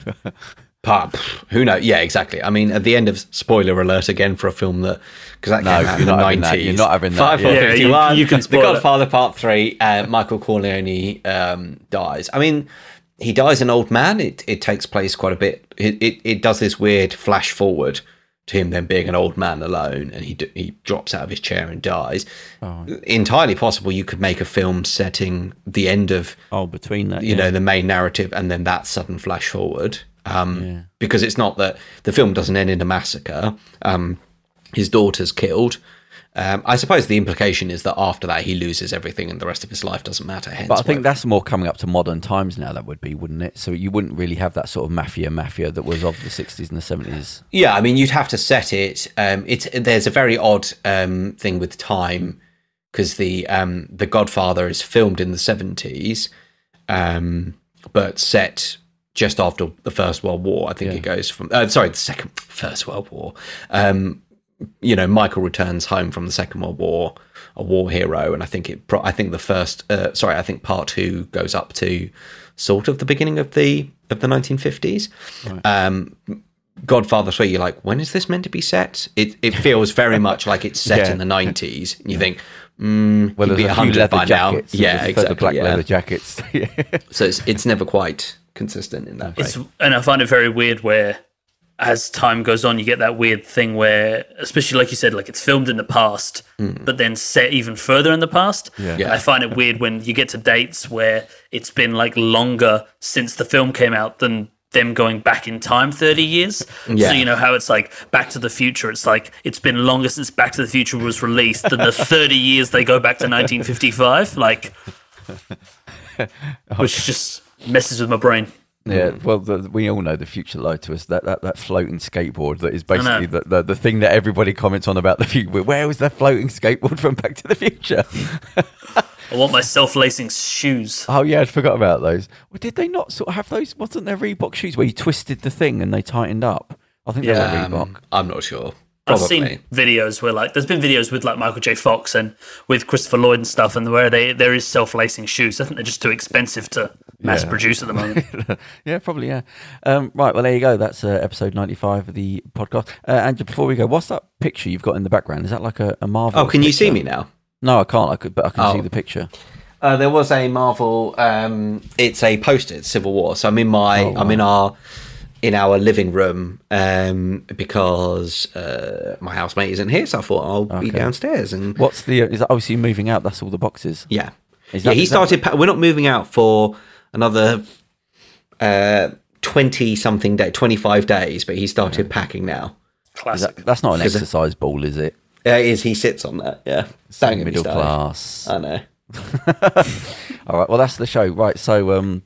Pff, who knows? Yeah, exactly. I mean, at the end of spoiler alert again for a film that because that No, came out you're in the not having that. nineties. You're not having that, Five, yeah. four, Yeah, you- you can The spoil it. Godfather Part Three. Uh, Michael Corleone um, dies. I mean, he dies an old man. It it takes place quite a bit. It it, it does this weird flash forward to him then being an old man alone, and he d- he drops out of his chair and dies. Oh. Entirely possible you could make a film setting the end of Oh, between that, you yeah. know the main narrative and then that sudden flash forward um, because it's not that the film doesn't end in a massacre um, his daughter's killed um, I suppose the implication is that after that he loses everything and the rest of his life doesn't matter. Hence, But I think that's more coming up to modern times now. That would be, wouldn't it? So you wouldn't really have that sort of mafia, mafia that was of the '60s and the '70s. Yeah, I mean, you'd have to set it. Um, it's there's a very odd um, thing with time because the um, the Godfather is filmed in the seventies, um, but set just after the First World War. I think it goes from uh, sorry, the Second First World War. Um, you know, Michael returns home from the Second World War, a war hero, and I think it. I think the first, uh, sorry, I think part two goes up to sort of the beginning of the of the nineteen fifties. Um, Godfather Three, you're like, when is this meant to be set? It it feels very much like it's set Yeah. in the nineties. You think, mm, Well, he'd be a few 100 leather by now. Yeah, exactly. The black yeah. leather jackets. So it's it's never quite consistent in that way. It's and I find it very weird where as time goes on you get that weird thing where especially like you said like it's filmed in the past hmm. but then set even further in the past Yeah. Yeah. i find it weird when you get to dates where it's been like longer since the film came out than them going back in time 30 years Yeah. so you know how it's like back to the future it's like it's been longer since back to the future was released than the 30 years they go back to 1955 like which just messes with my brain Yeah, well, the, we all know the future lied to us. That that, that floating skateboard that is basically the, the, the thing that everybody comments on about the future. Where was that floating skateboard from Back to the Future? i want my self-lacing shoes Oh yeah, I forgot about those. Well, did they not sort of have those? Wasn't there Reebok shoes where you twisted the thing and they tightened up? I think they were Yeah. Reebok. Um, I'm not sure. I've seen videos where like there's been videos with like Michael J. Fox and with Christopher Lloyd and stuff, and where they there is self lacing shoes. I think they're just too expensive to mass Yeah. produce at the moment. yeah, probably. Yeah. Um, right. Well, there you go. That's uh, episode ninety-five of the podcast. Uh, and before we go, what's that picture you've got in the background? Is that like a, a Marvel? Oh, can you see me now? No, I can't. I could, but I can Oh. see the picture. Uh, there was a Marvel. Um, it's a poster. It's Civil War. So I'm in my. Oh, I'm in our in our living room um, because uh, my housemate isn't here. So I thought I'll be downstairs and What's the? Is that obviously moving out? That's all the boxes. yeah. Is yeah, he is that- started. Pa- we're not moving out for another twenty something day, twenty five days. But he started packing now. Classic. that, that's not an Is it- exercise ball, is it? Uh, is he sits on that? Yeah, Don't get me Middle started. class. I know. All right. Well, that's the show. Right. So, um,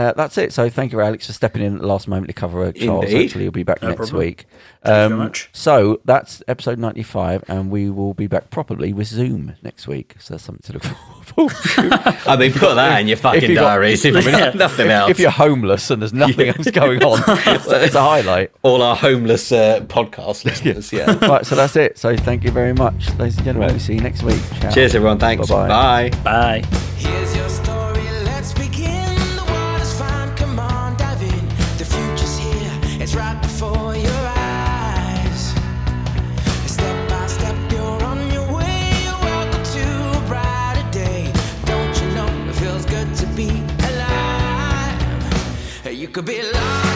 uh, that's it. So, thank you, Alex, for stepping in at the last moment to cover uh, Charles. Indeed. Hopefully, he'll be back No next problem. week. Thank you Um, much. So that's episode ninety-five, and we will be back properly with Zoom next week. So that's something to look forward to. I mean, put that in your fucking you got- diaries. If, Yeah. nothing if, else. if you're homeless and there's nothing else going on, it's, it's a highlight. all our homeless uh, podcast listeners. Yeah. Right. So that's it. So thank you very much, ladies and gentlemen. We'll see you next week. Ciao. Cheers, everyone. Thanks. Bye-bye. Bye. Bye. Could be lost.